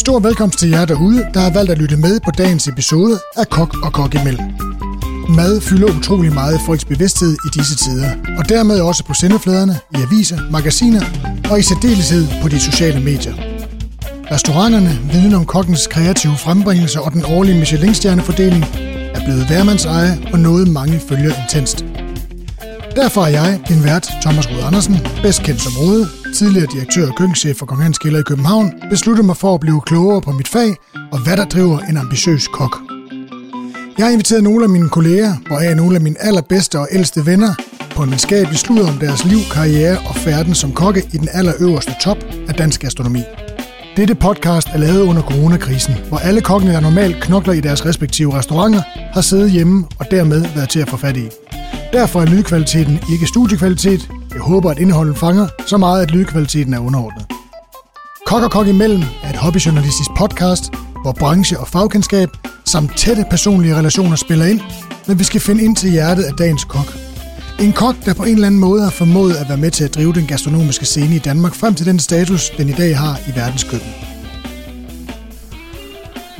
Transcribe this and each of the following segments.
Stor velkomst til jer derude, der har valgt at lytte med på dagens episode af Kok og Kok imellem. Mad fylder utrolig meget i folks bevidsthed i disse tider, og dermed også på sendefladerne, i aviser, magasiner og i særdeleshed på de sociale medier. Restauranterne, viden om kokkens kreative frembringelse og den årlige Michelin-stjernefordeling er blevet værmands eje og noget mange følger intenst. Derfor er jeg, din vært Thomas Rud Andersen, bedst kendt som Rode, tidligere direktør og køkkenchef for Kong Hans Kælder i København, besluttede mig for at blive klogere på mit fag og hvad der driver en ambitiøs kok. Jeg har inviteret nogle af mine kolleger, hvoraf nogle af mine allerbedste og ældste venner, på en venskabelig slud om deres liv, karriere og færden som kokke i den allerøverste top af dansk gastronomi. Dette podcast er lavet under coronakrisen, hvor alle kokkene, der normalt knokler i deres respektive restauranter, har siddet hjemme og dermed været til at få fat i. Derfor er lydkvaliteten ikke studiekvalitet. Jeg håber, at indholdet fanger så meget, at lydkvaliteten er underordnet. Kok og Kok imellem er et hobbyjournalistisk podcast, hvor branche og fagkendskab samt tætte personlige relationer spiller ind, men vi skal finde ind til hjertet af dagens kok. En kok, der på en eller anden måde har formået at være med til at drive den gastronomiske scene i Danmark frem til den status, den i dag har i verdenskøkken.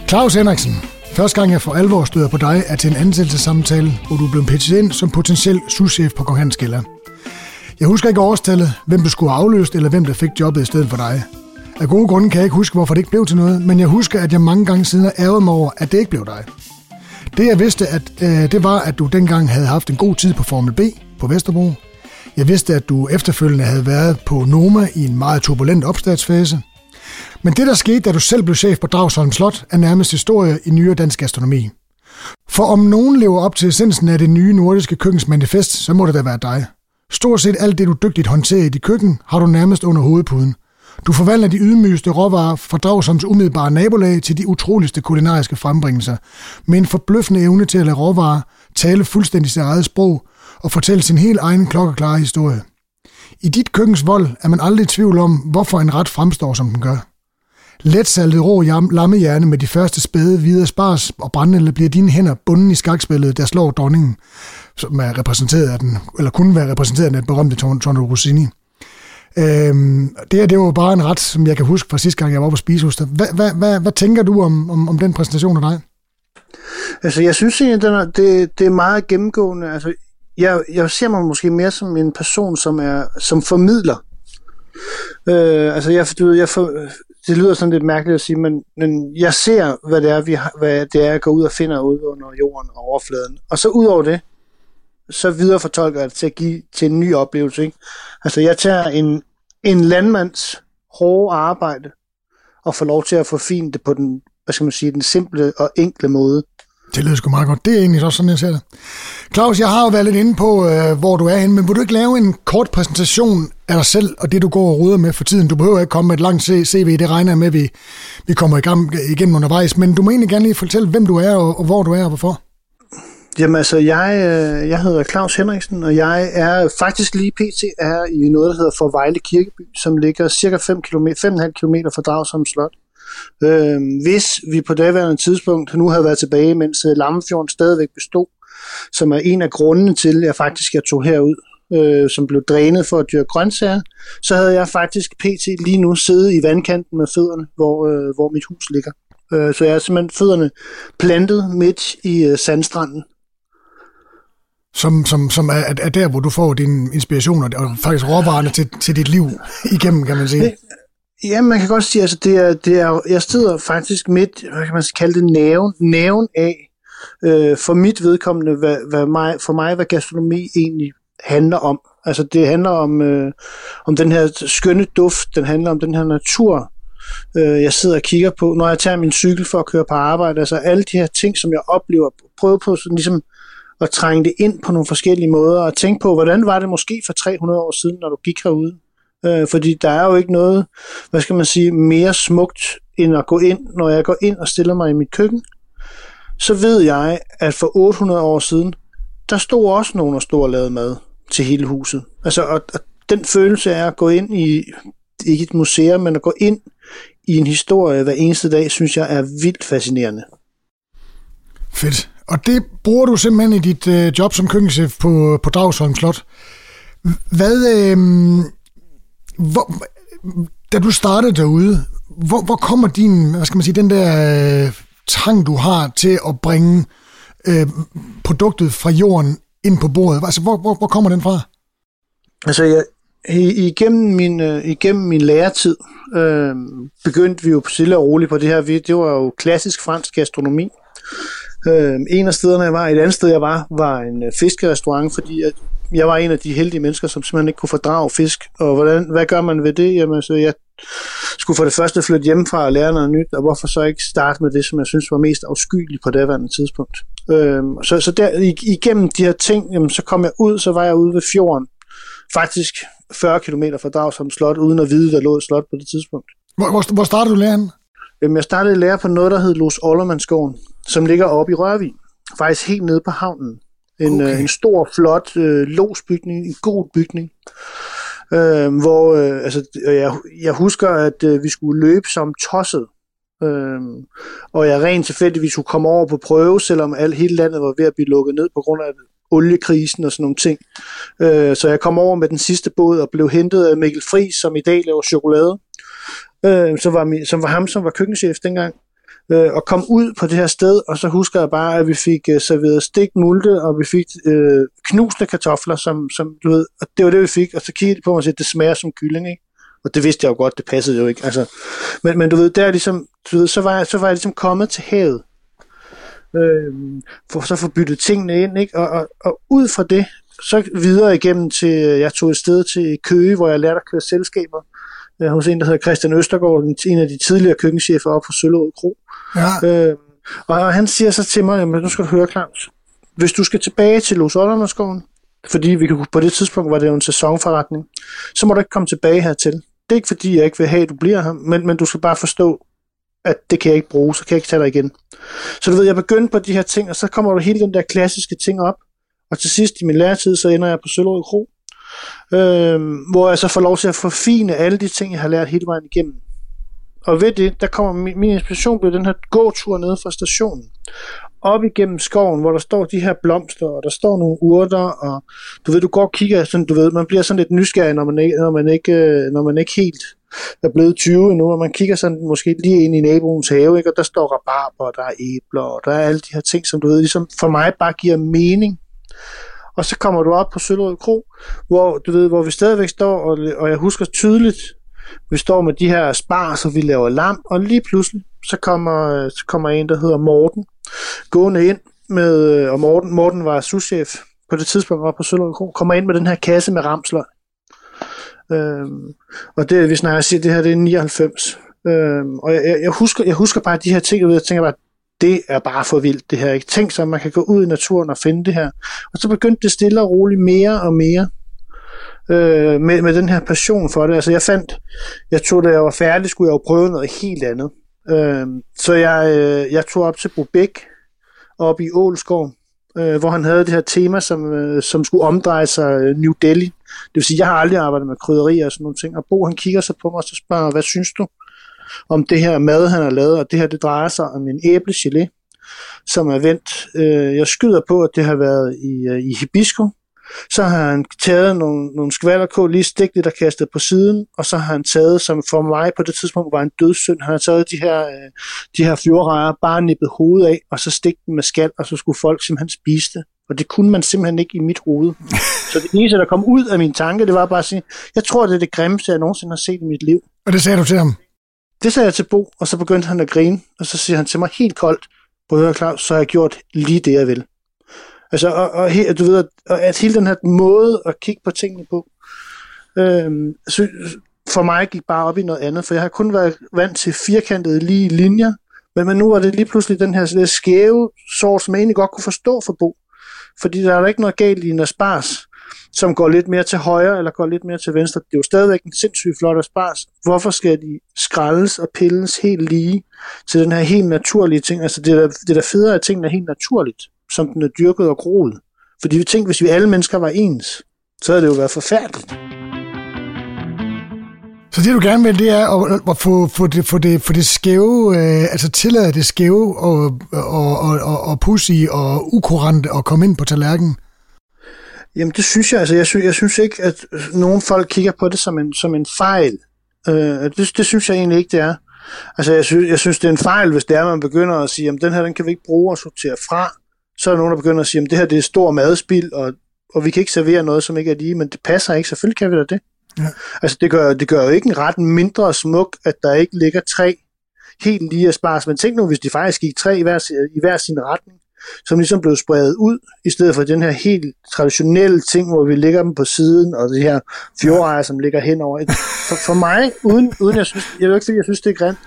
Claus Henriksen, Første gang jeg for alvor støder på dig er til en ansættelsessamtale, hvor du er blevet pitchet ind som potentiel souschef på Kong Hans jeg husker ikke årstallet, hvem du skulle afløst, eller hvem der fik jobbet i stedet for dig. Af gode grunde kan jeg ikke huske, hvorfor det ikke blev til noget, men jeg husker, at jeg mange gange siden har ærget mig over, at det ikke blev dig. Det jeg vidste, at, øh, det var, at du dengang havde haft en god tid på Formel B på Vesterbro. Jeg vidste, at du efterfølgende havde været på Noma i en meget turbulent opstartsfase. Men det, der skete, da du selv blev chef på Dragsholm Slot, er nærmest historie i nyere dansk gastronomi. For om nogen lever op til essensen af det nye nordiske køkkens manifest, så må det da være dig. Stort set alt det, du dygtigt håndterer i dit køkken, har du nærmest under hovedpuden. Du forvandler de ydmygeste råvarer fra Dragsoms umiddelbare nabolag til de utroligste kulinariske frembringelser, med en forbløffende evne til at lade råvarer tale fuldstændig sit eget sprog og fortælle sin helt egen klokkeklare historie. I dit køkkens vold er man aldrig i tvivl om, hvorfor en ret fremstår, som den gør. Letsaltet rå lammehjerne med de første spæde hvide spars og brændende bliver dine hænder bunden i skakspillet, der slår dronningen, som er repræsenteret af den, eller kunne være repræsenteret af den berømte Torno Rossini. Øhm, det her, det var bare en ret, som jeg kan huske fra sidste gang, jeg var på spise hos dig. Hvad, hvad, hvad, hvad tænker du om, om, om den præsentation af dig? Altså, jeg synes egentlig, den er, det, det er meget gennemgående. Altså, jeg, jeg ser mig måske mere som en person, som er som formidler. Øh, altså, jeg, du ved, jeg, for, det lyder sådan lidt mærkeligt at sige, men, men jeg ser, hvad det er, vi har, hvad det er, jeg går ud og finder ud under jorden og overfladen. Og så ud over det, så videre fortolker jeg det til at give til en ny oplevelse. Ikke? Altså jeg tager en, en landmands hårde arbejde og får lov til at forfine det på den, hvad skal man sige, den simple og enkle måde. Det lyder sgu meget godt. Det er egentlig også sådan, jeg ser det. Claus, jeg har jo været lidt inde på, øh, hvor du er henne, men vil du ikke lave en kort præsentation af dig selv og det, du går og ruder med for tiden? Du behøver ikke komme med et langt CV, det regner jeg med, vi, vi kommer i gang igennem undervejs, men du må egentlig gerne lige fortælle, hvem du er og, og hvor du er og hvorfor. Jamen altså, jeg, øh, jeg hedder Claus Henriksen, og jeg er faktisk lige pt. er i noget, der hedder Forvejle Kirkeby, som ligger cirka 5 km, 5,5 km fra Dragsholm Slot. Øh, hvis vi på daværende tidspunkt nu havde været tilbage, mens øh, Lammefjorden stadigvæk bestod, som er en af grundene til, at jeg faktisk jeg tog herud, øh, som blev drænet for at dyrke grøntsager, så havde jeg faktisk pt. lige nu siddet i vandkanten med fødderne, hvor, øh, hvor mit hus ligger. Øh, så jeg er simpelthen fødderne plantet midt i øh, sandstranden. Som, som, som er, er der, hvor du får din inspiration og, og faktisk råvarerne til, til dit liv igennem, kan man sige. Ja, man kan godt sige, altså det er, det er, jeg sidder faktisk midt, hvad kan man kalde det, næven, næven af, øh, for mit vedkommende, hvad, hvad mig, for mig, hvad gastronomi egentlig handler om. Altså det handler om, øh, om den her skønne duft, den handler om den her natur, øh, jeg sidder og kigger på, når jeg tager min cykel for at køre på arbejde, altså alle de her ting, som jeg oplever, prøve på sådan ligesom at trænge det ind på nogle forskellige måder, og tænke på, hvordan var det måske for 300 år siden, når du gik herude? Øh, fordi der er jo ikke noget, hvad skal man sige, mere smukt, end at gå ind, når jeg går ind og stiller mig i mit køkken, så ved jeg, at for 800 år siden, der stod også nogen og stod og lavede mad til hele huset. Altså, og, og den følelse af at gå ind i, ikke et museum, men at gå ind i en historie hver eneste dag, synes jeg er vildt fascinerende. Fedt. Og det bruger du simpelthen i dit øh, job som køkkenchef på, på Dragsholm Slot. Hvad, øh, hvor, da du startede derude, hvor, hvor kommer din, hvad skal man sige, den der øh, trang, du har til at bringe øh, produktet fra jorden ind på bordet? Altså, hvor, hvor, hvor kommer den fra? Altså, jeg, igennem min, øh, igennem min læretid øh, begyndte vi jo stille og roligt på det her. Det var jo klassisk fransk gastronomi. Øh, en af stederne, jeg var, et andet sted, jeg var, var en øh, fiskerestaurant, fordi jeg, jeg var en af de heldige mennesker, som simpelthen ikke kunne fordrage fisk. Og hvordan, hvad gør man ved det? Jamen, så jeg skulle for det første flytte hjemmefra og lære noget nyt, og hvorfor så ikke starte med det, som jeg synes var mest afskyeligt på det daværende tidspunkt. Øhm, så, så der, igennem de her ting, jamen, så kom jeg ud, så var jeg ude ved fjorden, faktisk 40 km fra Dragsholm Slot, uden at vide, der lå et slot på det tidspunkt. Hvor, hvor, hvor startede du læreren? Jamen, jeg startede lære på noget, der hed Los Ollermandskoven, som ligger oppe i Rørvig. Faktisk helt nede på havnen. En, okay. øh, en stor, flot øh, losbygning, en god bygning. Øh, hvor øh, altså, jeg, jeg husker, at øh, vi skulle løbe som tosset. Øh, og jeg rent tilfældigvis skulle komme over på prøve, selvom alt, hele landet var ved at blive lukket ned på grund af oliekrisen og sådan nogle ting. Øh, så jeg kom over med den sidste båd og blev hentet af Mikkel Fri, som i dag laver chokolade. Øh, som, var min, som var ham, som var køkkenchef dengang øh, og kom ud på det her sted, og så husker jeg bare, at vi fik øh, serveret stegt multe, og vi fik øh, knusende kartofler, som, som du ved, og det var det, vi fik, og så kiggede de på mig og sagde, det smager som kylling, ikke? Og det vidste jeg jo godt, det passede jo ikke. Altså, men, men du ved, der ligesom, du ved, så, var jeg, så var jeg ligesom kommet til havet. Øh, for så få byttet tingene ind, ikke? Og, og, og ud fra det, så videre igennem til, jeg tog et sted til Køge, hvor jeg lærte at køre selskaber øh, hos en, der hedder Christian Østergaard, en af de tidligere køkkenchefer op på Søllerød Kro. Ja. Øh, og han siger så til mig, jamen, nu skal du høre, Claus, hvis du skal tilbage til Los Ollernerskoven, fordi vi kan, på det tidspunkt var det jo en sæsonforretning, så må du ikke komme tilbage hertil. Det er ikke fordi, jeg ikke vil have, at du bliver her, men, men du skal bare forstå, at det kan jeg ikke bruge, så kan jeg ikke tage dig igen. Så du ved, jeg begyndte på de her ting, og så kommer der hele den der klassiske ting op, og til sidst i min læretid, så ender jeg på Søllerød Kro, øh, hvor jeg så får lov til at forfine alle de ting, jeg har lært hele vejen igennem. Og ved det, der kommer min, min inspiration blev den her gåtur nede fra stationen. Op igennem skoven, hvor der står de her blomster, og der står nogle urter, og du ved, du går og kigger, sådan, du ved, man bliver sådan lidt nysgerrig, når man ikke, når man ikke, øh, når man ikke helt er blevet 20 endnu, og man kigger sådan måske lige ind i naboens have, ikke? og der står rabarber, og der er æbler, og der er alle de her ting, som du ved, ligesom for mig bare giver mening og så kommer du op på Søllerød Kro, hvor, du ved, hvor vi stadigvæk står, og, og jeg husker tydeligt, vi står med de her spar, så vi laver lam, og lige pludselig, så kommer, så kommer en, der hedder Morten, gående ind med, øh, og Morten, Morten var souschef på det tidspunkt var på Søllerød Kro, kommer ind med den her kasse med ramsløg. Øhm, og det, vi snakker siger, det her det er 99. Øhm, og jeg, jeg, husker, jeg husker bare de her ting, og jeg tænker bare, det er bare for vildt det her. Ikke? Tænk så, at man kan gå ud i naturen og finde det her. Og så begyndte det stille og roligt mere og mere øh, med, med den her passion for det. Altså jeg fandt, jeg tog, da jeg var færdig, skulle jeg jo prøve noget helt andet. Øh, så jeg, øh, jeg tog op til Brobæk, op i Ålskov, øh, hvor han havde det her tema, som, øh, som skulle omdreje sig øh, New Delhi. Det vil sige, jeg har aldrig arbejdet med krydderier og sådan nogle ting. Og Bo, han kigger så på mig og så spørger, hvad synes du? Om det her mad, han har lavet, og det her det drejer sig om en æblegelé, som er vendt. Øh, jeg skyder på, at det har været i, øh, i hibisco. Så har han taget nogle, nogle skvallerkål, lige stigt lidt og kastet på siden, og så har han taget, som for mig på det tidspunkt var en dødssynd, han har taget de her, øh, de her fjordrejer, bare nippet hovedet af, og så stigt dem med skal, og så skulle folk simpelthen spise det. Og det kunne man simpelthen ikke i mit hoved. Så det eneste, der kom ud af min tanke, det var bare at sige, jeg tror, det er det grimmeste, jeg nogensinde har set i mit liv. Og det sagde du til ham? Det sagde jeg til Bo, og så begyndte han at grine, og så siger han til mig helt koldt, på at Claus, så har jeg gjort lige det, jeg vil. Altså, og, og, he, du ved, at, at hele den her måde at kigge på tingene på, øhm, så for mig gik bare op i noget andet, for jeg har kun været vant til firkantede lige linjer, men, men nu var det lige pludselig den her lidt skæve sår, som jeg egentlig godt kunne forstå for Bo. Fordi der er ikke noget galt i en spars, som går lidt mere til højre eller går lidt mere til venstre. Det er jo stadigvæk en sindssygt flot aspars. Hvorfor skal de skraldes og pilles helt lige til den her helt naturlige ting? Altså det er det der federe, at tingene er helt naturligt, som den er dyrket og groet. Fordi vi tænker, hvis vi alle mennesker var ens, så havde det jo været forfærdeligt. Så det du gerne vil, det er at, at få, få, det, få, det, få det skæve, øh, altså tillade det skæve og, og, og, og, og pussy og ukurante at komme ind på tallerkenen? Jamen det synes jeg, altså jeg synes, jeg synes ikke, at nogen folk kigger på det som en, som en fejl. Øh, det, det synes jeg egentlig ikke, det er. Altså, jeg synes, jeg synes, det er en fejl, hvis det er, at man begynder at sige, at den her, den kan vi ikke bruge og sortere fra. Så er der nogen, der begynder at sige, at det her, det er stor madspild, og, og vi kan ikke servere noget, som ikke er lige, men det passer ikke. Selvfølgelig kan vi da det. Ja. Altså, det gør, det gør jo ikke en ret mindre smuk, at der ikke ligger tre helt lige at spare. Men tænk nu, hvis de faktisk gik tre i hver, i hver sin retning, som ligesom blev spredt ud, i stedet for den her helt traditionelle ting, hvor vi lægger dem på siden, og det her fjordejer, som ligger henover. For, for mig, uden, uden jeg synes, jeg vil ikke sige, jeg synes, det er grimt,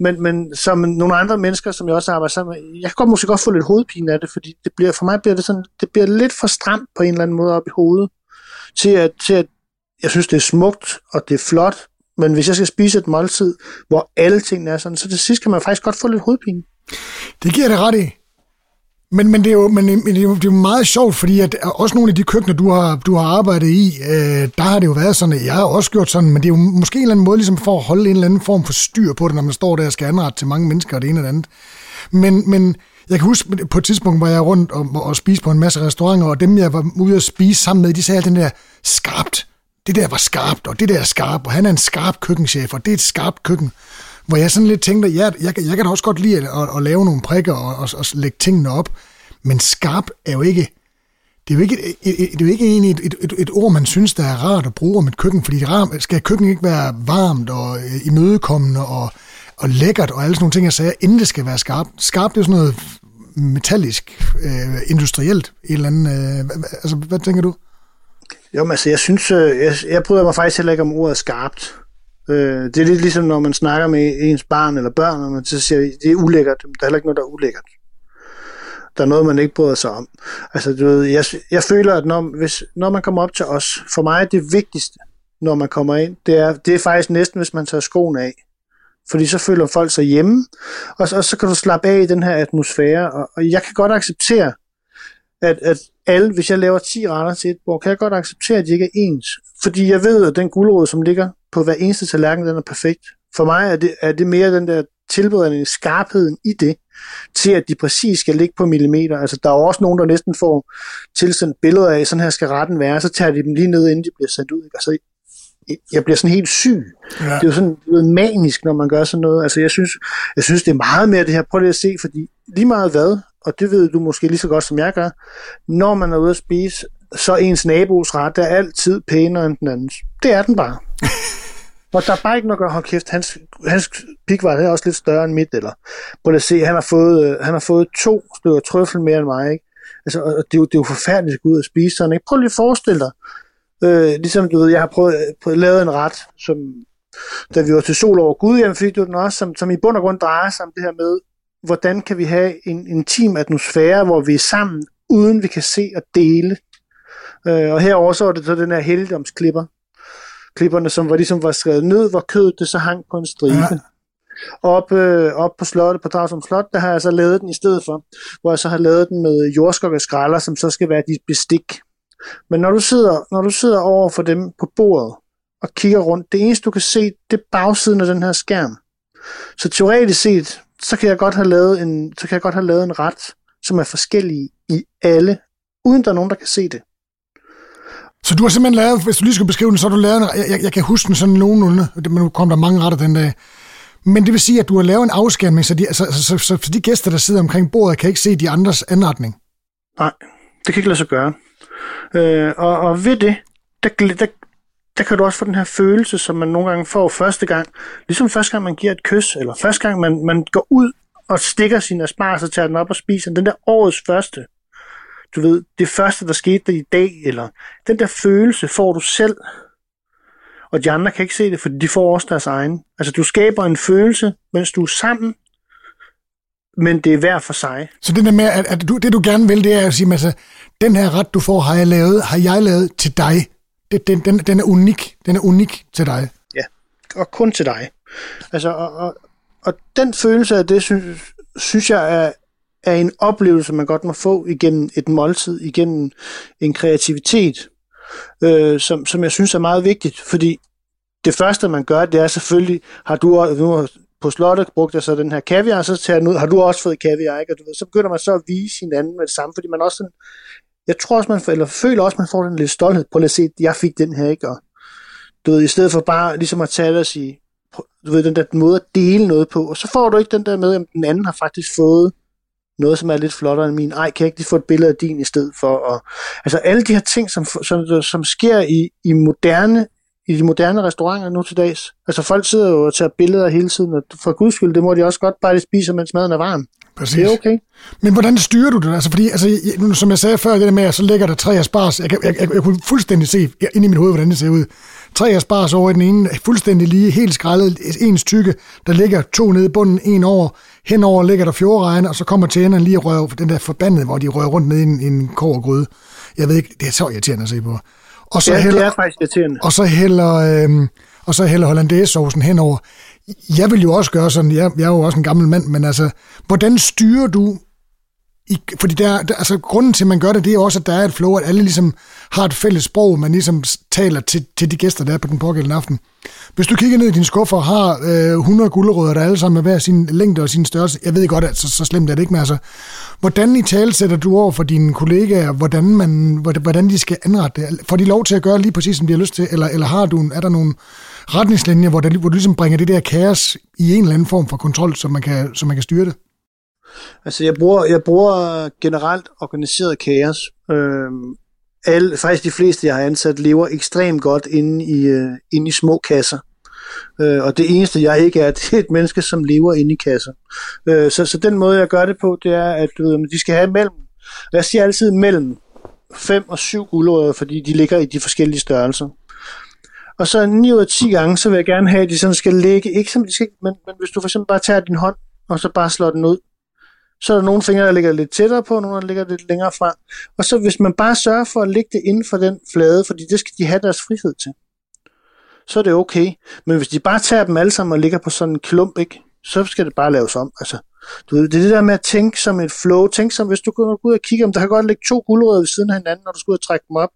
men, men som nogle andre mennesker, som jeg også arbejder sammen med, jeg kan godt, måske godt få lidt hovedpine af det, fordi det bliver, for mig bliver det sådan, det bliver lidt for stramt på en eller anden måde op i hovedet, til at, til at jeg synes, det er smukt, og det er flot, men hvis jeg skal spise et måltid, hvor alle tingene er sådan, så til sidst kan man faktisk godt få lidt hovedpine. Det giver det ret i. Men, men, det er jo, men, men det, er jo, det er jo meget sjovt, fordi at øh, også nogle af de køkkener, du har, du har arbejdet i, øh, der har det jo været sådan, at jeg har også gjort sådan, men det er jo måske en eller anden måde ligesom for at holde en eller anden form for styr på det, når man står der og skal anrette til mange mennesker og det ene og det andet. Men, men jeg kan huske på et tidspunkt, hvor jeg rundt og, og spiste på en masse restauranter, og dem, jeg var ude at spise sammen med, de sagde den der skarpt. Det der var skarpt, og det der er skarpt, og han er en skarp køkkenchef, og det er et skarpt køkken hvor jeg sådan lidt tænkte, ja, jeg, jeg kan da også godt lide at, at, at lave nogle prikker og, og, og lægge tingene op, men skarp er jo ikke, det er jo ikke, et, et, det er jo ikke egentlig et, et, et, ord, man synes, der er rart at bruge om et køkken, fordi ram, skal køkkenet ikke være varmt og øh, imødekommende og, og lækkert og alle sådan nogle ting, jeg sagde, inden det skal være skarpt. Skarpt er jo sådan noget metallisk, øh, industrielt, et eller andet. Øh, altså, hvad tænker du? Jo, men altså, jeg synes, øh, jeg, jeg bryder mig faktisk heller ikke om ordet skarpt. Øh, det er lidt ligesom, når man snakker med ens barn eller børn, og man så siger, det er ulækkert. Der er heller ikke noget, der er ulækkert. Der er noget, man ikke bryder sig om. Altså, du ved, jeg, jeg føler, at når, hvis, når man kommer op til os, for mig er det vigtigste, når man kommer ind, det er, det er faktisk næsten, hvis man tager skoen af. Fordi så føler folk sig hjemme, og så, og så kan du slappe af i den her atmosfære, og, og jeg kan godt acceptere, at, at alle, hvis jeg laver 10 retter til et bord, kan jeg godt acceptere, at de ikke er ens. Fordi jeg ved, at den guldråd, som ligger på hver eneste tallerken, den er perfekt. For mig er det, er det mere den der tilberedende skarpheden i det, til at de præcis skal ligge på millimeter. Altså, der er også nogen, der næsten får tilsendt billeder af, sådan her skal retten være, så tager de dem lige ned, inden de bliver sendt ud. Altså, jeg bliver sådan helt syg. Ja. Det er jo sådan noget manisk, når man gør sådan noget. Altså, jeg synes, jeg synes, det er meget mere det her. Prøv lige at se, fordi lige meget hvad, og det ved du måske lige så godt, som jeg gør, når man er ude at spise, så ens nabos ret er altid pænere end den andens. Det er den bare. Og der er bare ikke noget at gøre, hold kæft, hans, hans pikvej er også lidt større end mit, eller prøv at se, han har fået, øh, han har fået to stykker trøffel mere end mig, ikke? Altså, og det, er jo, det er jo forfærdeligt at gå ud og spise sådan, ikke? Prøv lige at forestille dig, øh, ligesom du ved, jeg har prøvet, øh, prøvet lavet en ret, som da vi var til sol over Gud, jamen fik du den også, som, som i bund og grund drejer sig om det her med, hvordan kan vi have en intim atmosfære, hvor vi er sammen, uden vi kan se og dele. Øh, og herover så er det så den her heldomsklipper, klipperne, som var ligesom var skrevet ned, hvor kødet det så hang på en stribe. Ja. Op, øh, op på slottet, på Dragsum Slot, der har jeg så lavet den i stedet for, hvor jeg så har lavet den med jordskok og skralder, som så skal være dit bestik. Men når du sidder, når du sidder over for dem på bordet og kigger rundt, det eneste du kan se, det er bagsiden af den her skærm. Så teoretisk set, så kan jeg godt have lavet en, så kan jeg godt have lavet en ret, som er forskellig i alle, uden der er nogen, der kan se det. Så du har simpelthen lavet, hvis du lige skulle beskrive den, så har du lavet en, jeg, jeg kan huske den sådan nogenlunde, men nu kom der mange retter den dag. Men det vil sige, at du har lavet en afskærmning, så de, så, så, så, så, så de gæster, der sidder omkring bordet, kan ikke se de andres anretning. Nej, det kan ikke lade sig gøre. Øh, og, og ved det, der, der, der kan du også få den her følelse, som man nogle gange får første gang. Ligesom første gang, man giver et kys, eller første gang, man, man går ud og stikker sin asparges og tager den op og spiser. Den der årets første du ved, det første, der skete i dag, eller den der følelse får du selv, og de andre kan ikke se det, for de får også deres egen. Altså, du skaber en følelse, mens du er sammen, men det er hver for sig. Så det der med, at, at du, det du gerne vil, det er at sige, altså, den her ret, du får, har jeg lavet, har jeg lavet til dig. Det, den, den, den er unik. Den er unik til dig. Ja, og kun til dig. Altså, og, og, og den følelse af det, synes, synes jeg er, er en oplevelse, man godt må få igennem et måltid, igennem en kreativitet, øh, som, som jeg synes er meget vigtigt, fordi det første, man gør, det er selvfølgelig, har du nu på slottet brugt jeg så den her kaviar, så tager ud, har du også fået kaviar, ikke? Og du ved, så begynder man så at vise hinanden med det samme, fordi man også sådan, jeg tror også, man får, eller føler også, man får den lidt stolthed på at se, at jeg fik den her, ikke? Og du ved, i stedet for bare ligesom at tage det og sige, du ved, den der måde at dele noget på, og så får du ikke den der med, at den anden har faktisk fået noget, som er lidt flottere end min. Ej, kan jeg ikke lige få et billede af din i stedet for? Og, altså alle de her ting, som, som, som sker i, i moderne i de moderne restauranter nu til dags. Altså folk sidder jo og tager billeder hele tiden, og for guds skyld, det må de også godt bare lige spise, mens maden er varm. Præcis. Det er okay. Men hvordan styrer du det? Altså, fordi, altså, som jeg sagde før, det der med, at så ligger der tre asparges. Jeg, jeg, jeg, jeg, kunne fuldstændig se ind i mit hoved, hvordan det ser ud. Tre asparges over i den ene, fuldstændig lige, helt skrællet, ens tykke. Der ligger to nede i bunden, en over. Henover ligger der fjordregn, og så kommer tjeneren lige og rører den der forbandede, hvor de rører rundt ned i en, en gryde. Jeg ved ikke, det er så irriterende at se på. Og så ja, hælder, det er faktisk irriterende. Og så hælder, øh, og så hælder hollandaise-sovsen henover. Jeg vil jo også gøre sådan, jeg, jeg er jo også en gammel mand, men altså, hvordan styrer du i, fordi der, der, altså, grunden til, at man gør det, det er også, at der er et flow, at alle ligesom har et fælles sprog, man ligesom taler til, til de gæster, der er på den pågældende aften. Hvis du kigger ned i din skuffe og har øh, 100 guldrødder, der alle sammen med hver sin længde og sin størrelse, jeg ved godt, at så, så slemt er det ikke, men altså, hvordan i tale sætter du over for dine kollegaer, hvordan, man, hvordan de skal anrette det? Får de lov til at gøre lige præcis, som de har lyst til, eller, eller har du, er der nogle retningslinjer, hvor, der, hvor du ligesom bringer det der kaos i en eller anden form for kontrol, så man kan, så man kan styre det? Altså, jeg bruger, jeg bruger generelt organiseret kaos. Øh, alle, faktisk de fleste, jeg har ansat, lever ekstremt godt inde i, øh, inde i små kasser. Øh, og det eneste, jeg ikke er, det er et menneske, som lever inde i kasser. Øh, så, så den måde, jeg gør det på, det er, at du ved, de skal have mellem, jeg siger altid mellem 5 og 7 guldrødder, fordi de ligger i de forskellige størrelser. Og så 9 ud af 10 gange, så vil jeg gerne have, at de sådan skal ligge, ikke som de skal, men, men hvis du for eksempel bare tager din hånd, og så bare slår den ud, så er der nogle fingre, der ligger lidt tættere på, nogle der ligger lidt længere fra. Og så hvis man bare sørger for at lægge det inden for den flade, fordi det skal de have deres frihed til, så er det okay. Men hvis de bare tager dem alle sammen og ligger på sådan en klump, ikke, så skal det bare laves om. Altså, du ved, det er det der med at tænke som et flow. Tænk som, hvis du går ud og kigger, om der kan godt ligge to guldrødder ved siden af hinanden, når du skal ud og trække dem op.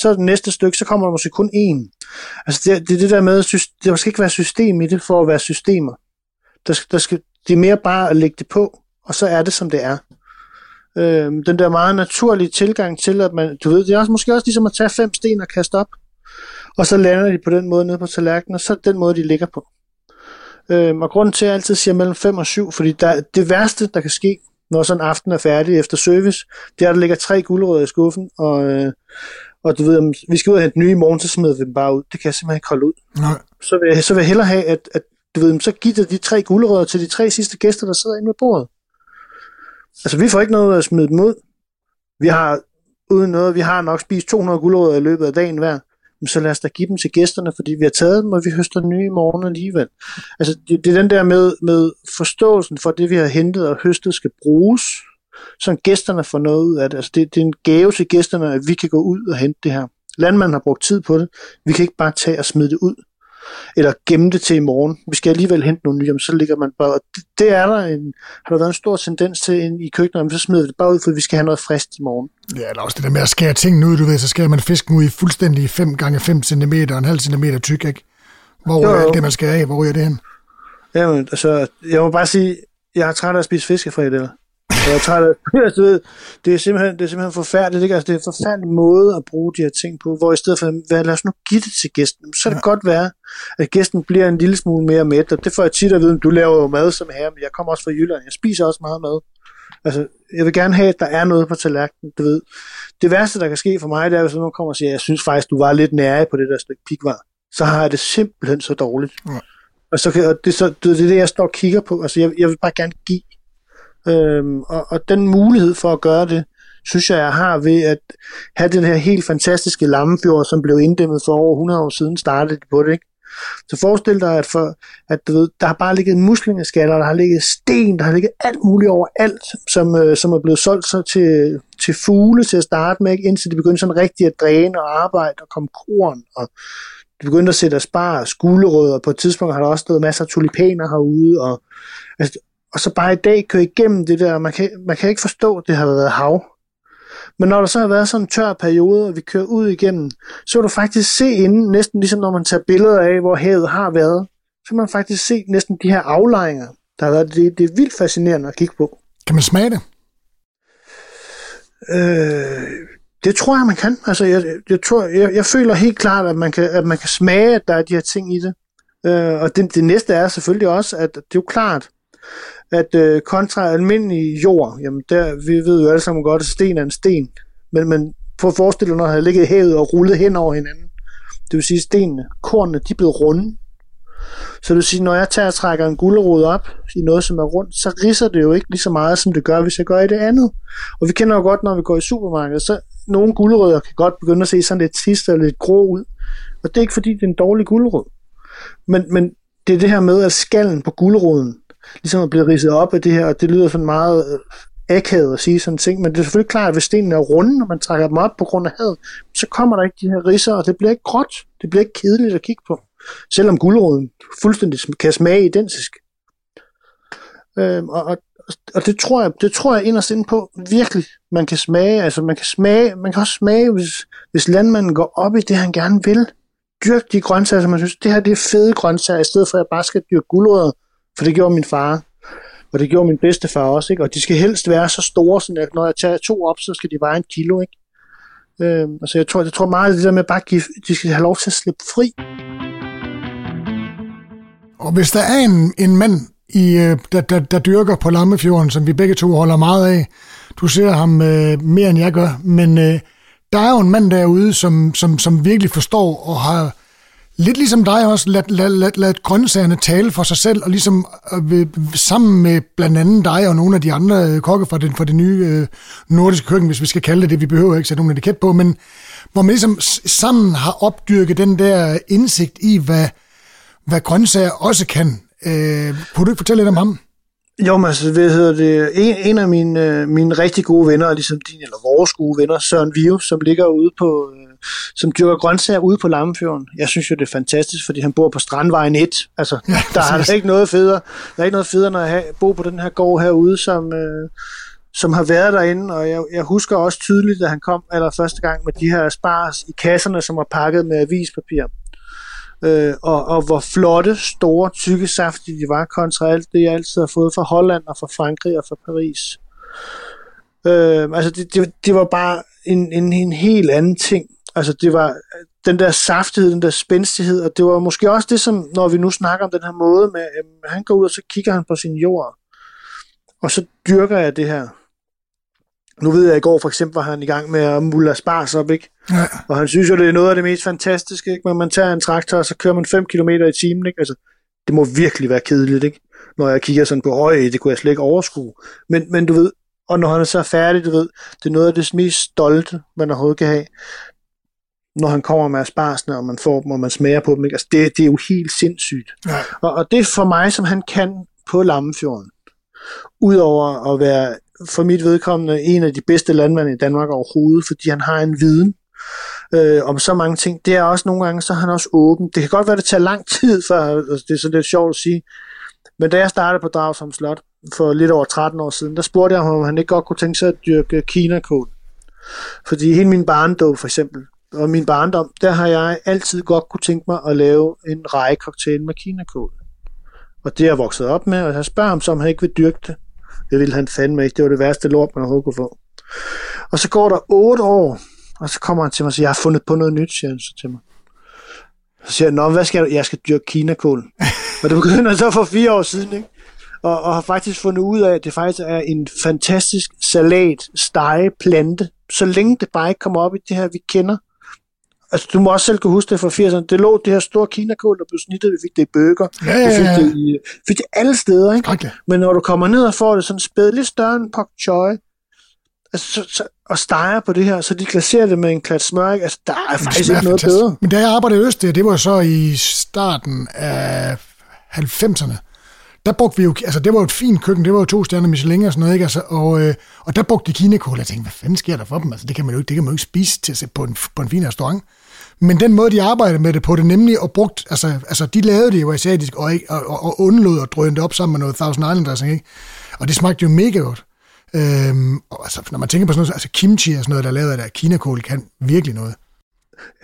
Så er det næste stykke, så kommer der måske kun én. Altså det, det er det der med, at der skal ikke være system i det for at være systemer. Der skal, der skal, det er mere bare at lægge det på og så er det, som det er. Øh, den der meget naturlige tilgang til, at man, du ved, det er også, måske også ligesom at tage fem sten og kaste op, og så lander de på den måde nede på tallerkenen, og så den måde, de ligger på. Øh, og grunden til, at jeg altid siger mellem 5 og 7, fordi der, det værste, der kan ske, når sådan en aften er færdig efter service, det er, at der ligger tre guldrødder i skuffen, og, øh, og du ved, om vi skal ud og hente nye i morgen, så smider vi dem bare ud. Det kan jeg simpelthen ikke holde ud. Nej. Så vil, jeg, så vil jeg hellere have, at, at du ved, så giver de tre guldrødder til de tre sidste gæster, der sidder inde ved bordet. Altså, vi får ikke noget at smide dem ud. Vi har, uden noget, vi har nok spist 200 guldrødder i løbet af dagen hver. Men så lad os da give dem til gæsterne, fordi vi har taget dem, og vi høster nye i morgen alligevel. Altså, det, det er den der med, med forståelsen for, at det, vi har hentet og høstet, skal bruges, så gæsterne får noget ud af det. Altså, det, det er en gave til gæsterne, at vi kan gå ud og hente det her. Landmanden har brugt tid på det. Vi kan ikke bare tage og smide det ud eller gemme det til i morgen. Vi skal alligevel hente nogle nye, så ligger man bare... Det, det er der en, har der været en stor tendens til ind i køkkenet, så smider vi det bare ud, for vi skal have noget frisk i morgen. Ja, eller også det der med at skære tingene ud, du ved, så skærer man fisken ud i fuldstændig 5 gange 5 cm og en halv centimeter tyk, ikke? Hvor jo, jo. er det, man skærer af? Hvor er det hen? Jamen, altså, jeg må bare sige, jeg er træt af at spise fiskefrikadeller. Jeg er træt af, altså, ved, det, er simpelthen, det er simpelthen forfærdeligt. Ikke? Altså, det er en forfærdelig måde at bruge de her ting på, hvor i stedet for, hvad, lad os nu give det til gæsten, så kan det ja. godt være, at gæsten bliver en lille smule mere mæt, og det får jeg tit at vide, du laver jo mad som her, men jeg kommer også fra Jylland, jeg spiser også meget mad. Altså, jeg vil gerne have, at der er noget på tallerkenen, du ved. Det værste, der kan ske for mig, det er, hvis nogen kommer og siger, jeg synes faktisk, du var lidt nære på det der stykke pikvar. Så har jeg det simpelthen så dårligt. Ja. Og, så kan, og det, så, det er det, jeg står og kigger på. Altså, jeg, jeg vil bare gerne give Øhm, og, og den mulighed for at gøre det, synes jeg, jeg har ved at have den her helt fantastiske lammefjord, som blev inddæmmet for over 100 år siden, startede på det, ikke? Så forestil dig, at, for, at du ved, der har bare ligget muslingeskaller, der har ligget sten, der har ligget alt muligt over alt, som, øh, som er blevet solgt så til, til fugle til at starte med, ikke? indtil de begyndte sådan rigtig at dræne og arbejde og komme korn, og de begyndte at sætte asparger, skulerødder, på et tidspunkt har der også stået masser af tulipaner herude, og altså, og så bare i dag køre igennem det der, man kan, man kan ikke forstå, at det har været hav. Men når der så har været sådan en tør periode, og vi kører ud igennem, så kan du faktisk se inden, næsten ligesom når man tager billeder af, hvor havet har været, så kan man faktisk se næsten de her aflejringer, der har været. Det, det er vildt fascinerende at kigge på. Kan man smage det? Øh, det tror jeg, man kan. Altså, jeg, jeg, tror, jeg, jeg føler helt klart, at man kan, at man kan smage, at der er de her ting i det. Øh, og det, det næste er selvfølgelig også, at det er jo klart, at øh, kontra almindelig jord, jamen der, vi ved jo alle sammen godt, at sten er en sten. Men, men prøv at forestille dig, når han ligget i havet og rullet hen over hinanden. Det vil sige, at stenene, kornene, de er blevet runde. Så det vil sige, når jeg tager og trækker en gulderod op i noget, som er rundt, så risser det jo ikke lige så meget, som det gør, hvis jeg gør i det andet. Og vi kender jo godt, når vi går i supermarkedet, så nogle gulerødder kan godt begynde at se sådan lidt trist eller lidt grå ud. Og det er ikke fordi, det er en dårlig gulerod. Men, men det er det her med, at skallen på guleroden ligesom er blevet ridset op af det her, og det lyder sådan meget øh, akavet at sige sådan en ting, men det er selvfølgelig klart, at hvis stenene er runde, når man trækker dem op på grund af had, så kommer der ikke de her ridser, og det bliver ikke gråt. Det bliver ikke kedeligt at kigge på. Selvom guleroden fuldstændig kan smage identisk. Øhm, og, og, og det tror jeg, det tror jeg inderst inde på virkelig, man kan smage. Altså man kan smage, man kan også smage, hvis, hvis landmanden går op i det, han gerne vil. dyrke de grøntsager, som man synes, det her det er fede grøntsager, i stedet for at jeg bare skal dyrke gulerødder, for det gjorde min far. Og det gjorde min bedstefar også, ikke? Og de skal helst være så store, så når jeg tager to op, så skal de veje en kilo, ikke? Øh, altså jeg tror, jeg tror meget, det der med bare give, de skal have lov til at slippe fri. Og hvis der er en, en mand, i, øh, der, der, der dyrker på Lammefjorden, som vi begge to holder meget af, du ser ham øh, mere end jeg gør, men øh, der er jo en mand derude, som, som, som virkelig forstår og har lidt ligesom dig også lad, lad, lad, lad grøntsagerne tale for sig selv, og ligesom øh, sammen med blandt andet dig og nogle af de andre øh, kokke fra det, fra det nye øh, nordiske køkken, hvis vi skal kalde det det, vi behøver ikke sætte nogen etiket på, men hvor man ligesom sammen har opdyrket den der indsigt i, hvad, hvad grøntsager også kan. Øh, kunne du ikke fortælle lidt om ham? Jo, men altså, hvad hedder det? En, en af mine, øh, mine rigtig gode venner, ligesom din eller vores gode venner, Søren Vive, som ligger ude på, øh, som dyrker grøntsager ude på Lammefjorden. Jeg synes jo, det er fantastisk, fordi han bor på Strandvejen 1. Altså, ja, der er der ikke noget federe. Der er ikke noget federe, når jeg bor på den her gård herude, som, øh, som har været derinde, og jeg, jeg husker også tydeligt, at han kom aller første gang med de her spars i kasserne, som var pakket med avispapir øh, og, og hvor flotte, store, tykke, saftige de var, kontra alt det, jeg altid har fået fra Holland og fra Frankrig og fra Paris. Øh, altså, det, det, det var bare en, en, en helt anden ting. Altså, det var den der saftighed, den der spændstighed, og det var måske også det, som, når vi nu snakker om den her måde med, at han går ud, og så kigger han på sin jord, og så dyrker jeg det her. Nu ved jeg, at i går for eksempel var han i gang med at mulle spars op, ikke? Ja. Og han synes jo, det er noget af det mest fantastiske, ikke? Når man tager en traktor, og så kører man 5 km i timen, ikke? Altså, det må virkelig være kedeligt, ikke? Når jeg kigger sådan på, øj, det kunne jeg slet ikke overskue. Men, men du ved, og når han er så færdig, du ved, det er noget af det mest stolte, man overhovedet kan have. Når han kommer med asparsene, og man får dem, og man smager på dem, ikke? Altså, det, det er jo helt sindssygt. Ja. Og, og det er for mig, som han kan på Lammefjorden. Udover at være for mit vedkommende en af de bedste landmænd i Danmark overhovedet, fordi han har en viden øh, om så mange ting. Det er også nogle gange, så er han også åben. Det kan godt være, det tager lang tid, for altså, det er så lidt sjovt at sige. Men da jeg startede på Dragsholm Slot for lidt over 13 år siden, der spurgte jeg ham, om han ikke godt kunne tænke sig at dyrke kinakål. Fordi hele min barndom for eksempel, og min barndom, der har jeg altid godt kunne tænke mig at lave en cocktail med kinakål. Og det er jeg vokset op med, og jeg spørger ham så, om han ikke vil dyrke det. Det ville han fandme ikke. Det var det værste lort, man overhovedet kunne få. Og så går der otte år, og så kommer han til mig og siger, jeg har fundet på noget nyt, siger han så til mig. Så siger han, nå, hvad skal jeg? Jeg skal dyrke kinakål. og det begynder så for fire år siden, ikke? Og, og har faktisk fundet ud af, at det faktisk er en fantastisk salat, stege, plante, så længe det bare ikke kommer op i det her, vi kender. Altså, du må også selv kunne huske det fra 80'erne. Det lå det her store kinakål, der blev snittet. Vi fik det i bøger. Ja, ja, ja. Vi fik det, i, fik det alle steder, ikke? Okay. Men når du kommer ned og får det sådan spæd lidt større end pak choi, altså, så, så, og steger på det her, så de glaserer det med en klat smør, ikke? altså der er faktisk ikke noget bedre. Men da jeg arbejdede i Øst, det var så i starten af 90'erne, der brugte vi jo, altså det var jo et fint køkken, det var jo to stjerner Michelin og sådan noget, ikke? Altså, og, øh, og der brugte de kinakål, jeg tænkte, hvad fanden sker der for dem? Altså det kan man jo, ikke, det kan man jo ikke spise til at på en, på en fin restaurant. Men den måde, de arbejdede med det på, det nemlig og brugt, altså, altså de lavede det jo asiatisk, og, og, og, og undlod at drøne det op sammen med noget Thousand Island dressing, ikke? Og det smagte jo mega godt. Øhm, og altså, når man tænker på sådan noget, altså kimchi og sådan noget, der lavet af der kinakål, kan virkelig noget.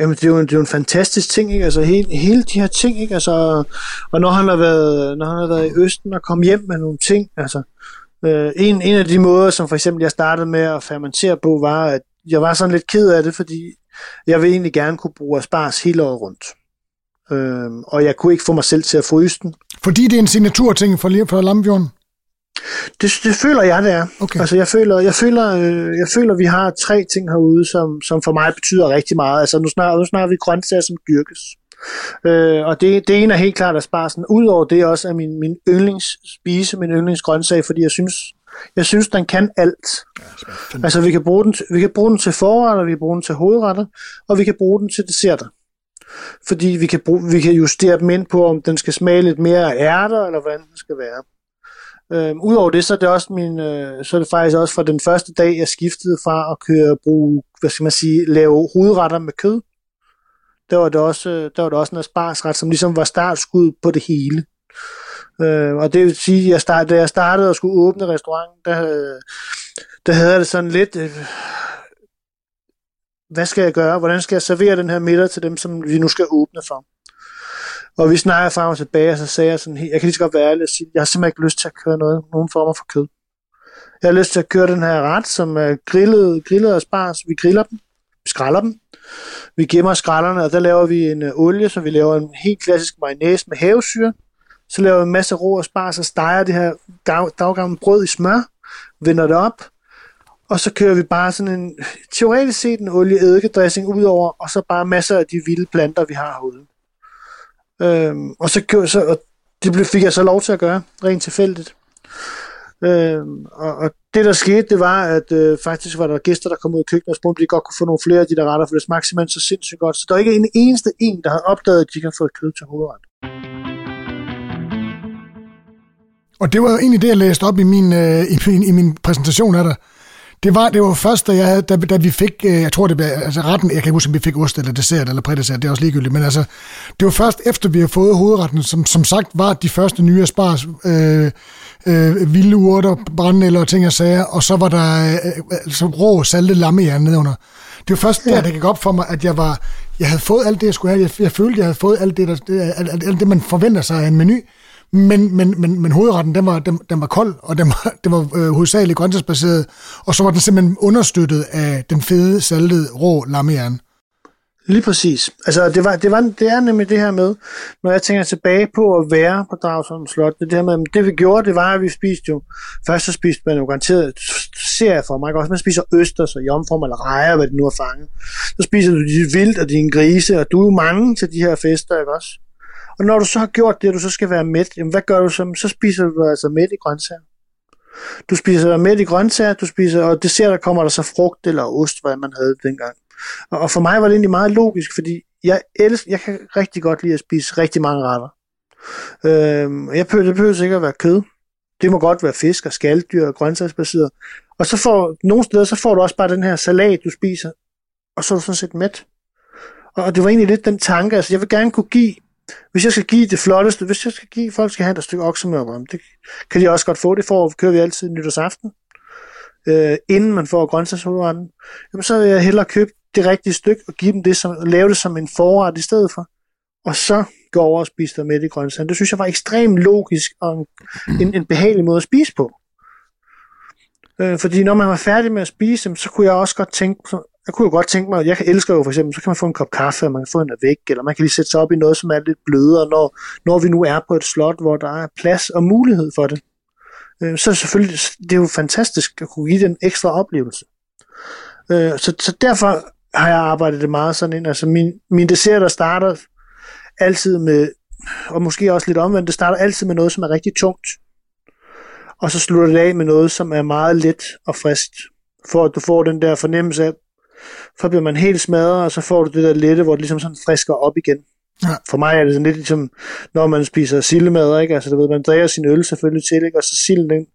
Jamen, det er, jo, det er jo en fantastisk ting, ikke? Altså, hele, hele de her ting, ikke? Altså, og når han har været, når han har været i Østen og kom hjem med nogle ting, altså, øh, en, en af de måder, som for eksempel jeg startede med at fermentere på, var, at jeg var sådan lidt ked af det, fordi jeg vil egentlig gerne kunne bruge asparges hele året rundt. Øh, og jeg kunne ikke få mig selv til at fryse den. Fordi det er en signaturting for, for Lamfjorden? Det, det føler jeg, det er. Okay. Altså, jeg føler, jeg føler, øh, jeg føler, vi har tre ting herude, som, som for mig betyder rigtig meget. Altså, nu snakker, nu snakker vi grøntsager, som dyrkes. Øh, og det, det ene er helt klart asparsen. Udover det også er min, min yndlingsspise, min yndlingsgrøntsag, fordi jeg synes, jeg synes, den kan alt. Ja, altså, vi kan, bruge den vi kan bruge den til forretter, vi kan bruge den til hovedretter, og vi kan bruge den til desserter. Fordi vi kan, bruge, vi kan justere dem ind på, om den skal smage lidt mere af ærter, eller hvordan den skal være. Øh, Udover det, så er det også min, øh, så er det faktisk også fra den første dag, jeg skiftede fra at køre bruge, hvad skal man sige, lave hovedretter med kød. Der var det også, øh, der var det også en asparsret, som ligesom var startskud på det hele. Øh, og det vil sige, at jeg start, da jeg startede og skulle åbne restauranten, der, der havde jeg det sådan lidt, øh, hvad skal jeg gøre? Hvordan skal jeg servere den her middag til dem, som vi nu skal åbne for? Og vi snakker frem og tilbage, og så sagde jeg sådan, jeg kan lige så godt være ærlig og sige, jeg har simpelthen ikke lyst til at køre noget, nogen former for kød. Jeg har lyst til at køre den her ret, som er grillet, grillet og spars. Vi griller dem, vi skræller dem, vi gemmer skrællerne, og der laver vi en øh, olie, så vi laver en helt klassisk mayonnaise med havesyre. Så laver vi en masse rå og spars og steger det her daggamle brød i smør, vender det op, og så kører vi bare sådan en, teoretisk set en olie eddike ud over, og så bare masser af de vilde planter, vi har herude. Øhm, og så, så og det blev, fik jeg så lov til at gøre, rent tilfældigt. Øhm, og, og det der skete, det var, at øh, faktisk var der gæster, der kom ud i køkkenet og spurgte, om de godt kunne få nogle flere af de der retter, for det smagte simpelthen så sindssygt godt. Så der er ikke en eneste en, der havde opdaget, at de kan få kød til hovedret. Og det var egentlig det, jeg læste op i min, øh, i, min, i min præsentation af dig. Det var, det var først, da, jeg havde, da, da vi fik, øh, jeg tror det var, altså retten, jeg kan ikke huske, om vi fik ost eller dessert eller prædessert, det er også ligegyldigt, men altså, det var først efter, vi har fået hovedretten, som som sagt var de første nye aspars, øh, øh, vilde urter, brændenælder og ting og sager, og så var der øh, altså, rå saltet lammejern nedunder. Det var først der, det gik op for mig, at jeg var, jeg havde fået alt det, jeg skulle have. Jeg, jeg følte, jeg havde fået alt det, der, alt, alt det, man forventer sig af en menu. Men, men, men, men hovedretten, den var, den, den var kold, og den var, den var øh, hovedsageligt grøntsagsbaseret, og så var den simpelthen understøttet af den fede, saltede, rå lammejern. Lige præcis. Altså, det, var, det, var, det er nemlig det her med, når jeg tænker tilbage på at være på Dragsholm Slot, det, det her med, det vi gjorde, det var, at vi spiste jo, først så spiste man jo garanteret, ser jeg for mig, også man spiser østers og jomfrum eller rejer, hvad det nu er fanget. Så spiser du dit vildt og dine grise, og du er jo mange til de her fester, ikke også? Og når du så har gjort det, du så skal være mæt, jamen hvad gør du så? Så spiser du altså mæt i grøntsager. Du spiser mæt i grøntsager, du spiser, og dessert, der kommer der så frugt eller ost, hvad man havde dengang. Og, og for mig var det egentlig meget logisk, fordi jeg, elsker, jeg kan rigtig godt lide at spise rigtig mange retter. Øhm, jeg behøver, det behøver sikkert at være kød. Det må godt være fisk og skalddyr og grøntsagsbaseret. Og så får, nogle steder, så får du også bare den her salat, du spiser, og så er du sådan set mæt. Og det var egentlig lidt den tanke, altså jeg vil gerne kunne give hvis jeg skal give det flotteste, hvis jeg skal give, folk skal have et stykke oksemørbrød, det kan de også godt få, det får, kører vi altid nytårsaften, øh, inden man får grøntsagshovedretten, jamen så vil jeg hellere købe det rigtige stykke og give dem det som, lave det som en forret i stedet for, og så gå over og spise det med i grøntsagen. Det synes jeg var ekstremt logisk og en, en, en behagelig måde at spise på. Øh, fordi når man var færdig med at spise, så kunne jeg også godt tænke, jeg kunne jo godt tænke mig, jeg elsker jo for eksempel, så kan man få en kop kaffe, og man kan få en væk, eller man kan lige sætte sig op i noget, som er lidt blødere, når, når vi nu er på et slot, hvor der er plads og mulighed for det. Øh, så selvfølgelig, det er jo fantastisk at kunne give den ekstra oplevelse. Øh, så, så derfor har jeg arbejdet det meget sådan ind. Altså min, min dessert, der starter altid med, og måske også lidt omvendt, det starter altid med noget, som er rigtig tungt. Og så slutter det af med noget, som er meget let og frisk, for at du får den der fornemmelse af, så bliver man helt smadret, og så får du det der lette, hvor det ligesom sådan frisker op igen. Ja. For mig er det sådan lidt ligesom, når man spiser sildemad, ikke? Altså, du ved, man drikker sin øl selvfølgelig til, ikke? Og så silden, den,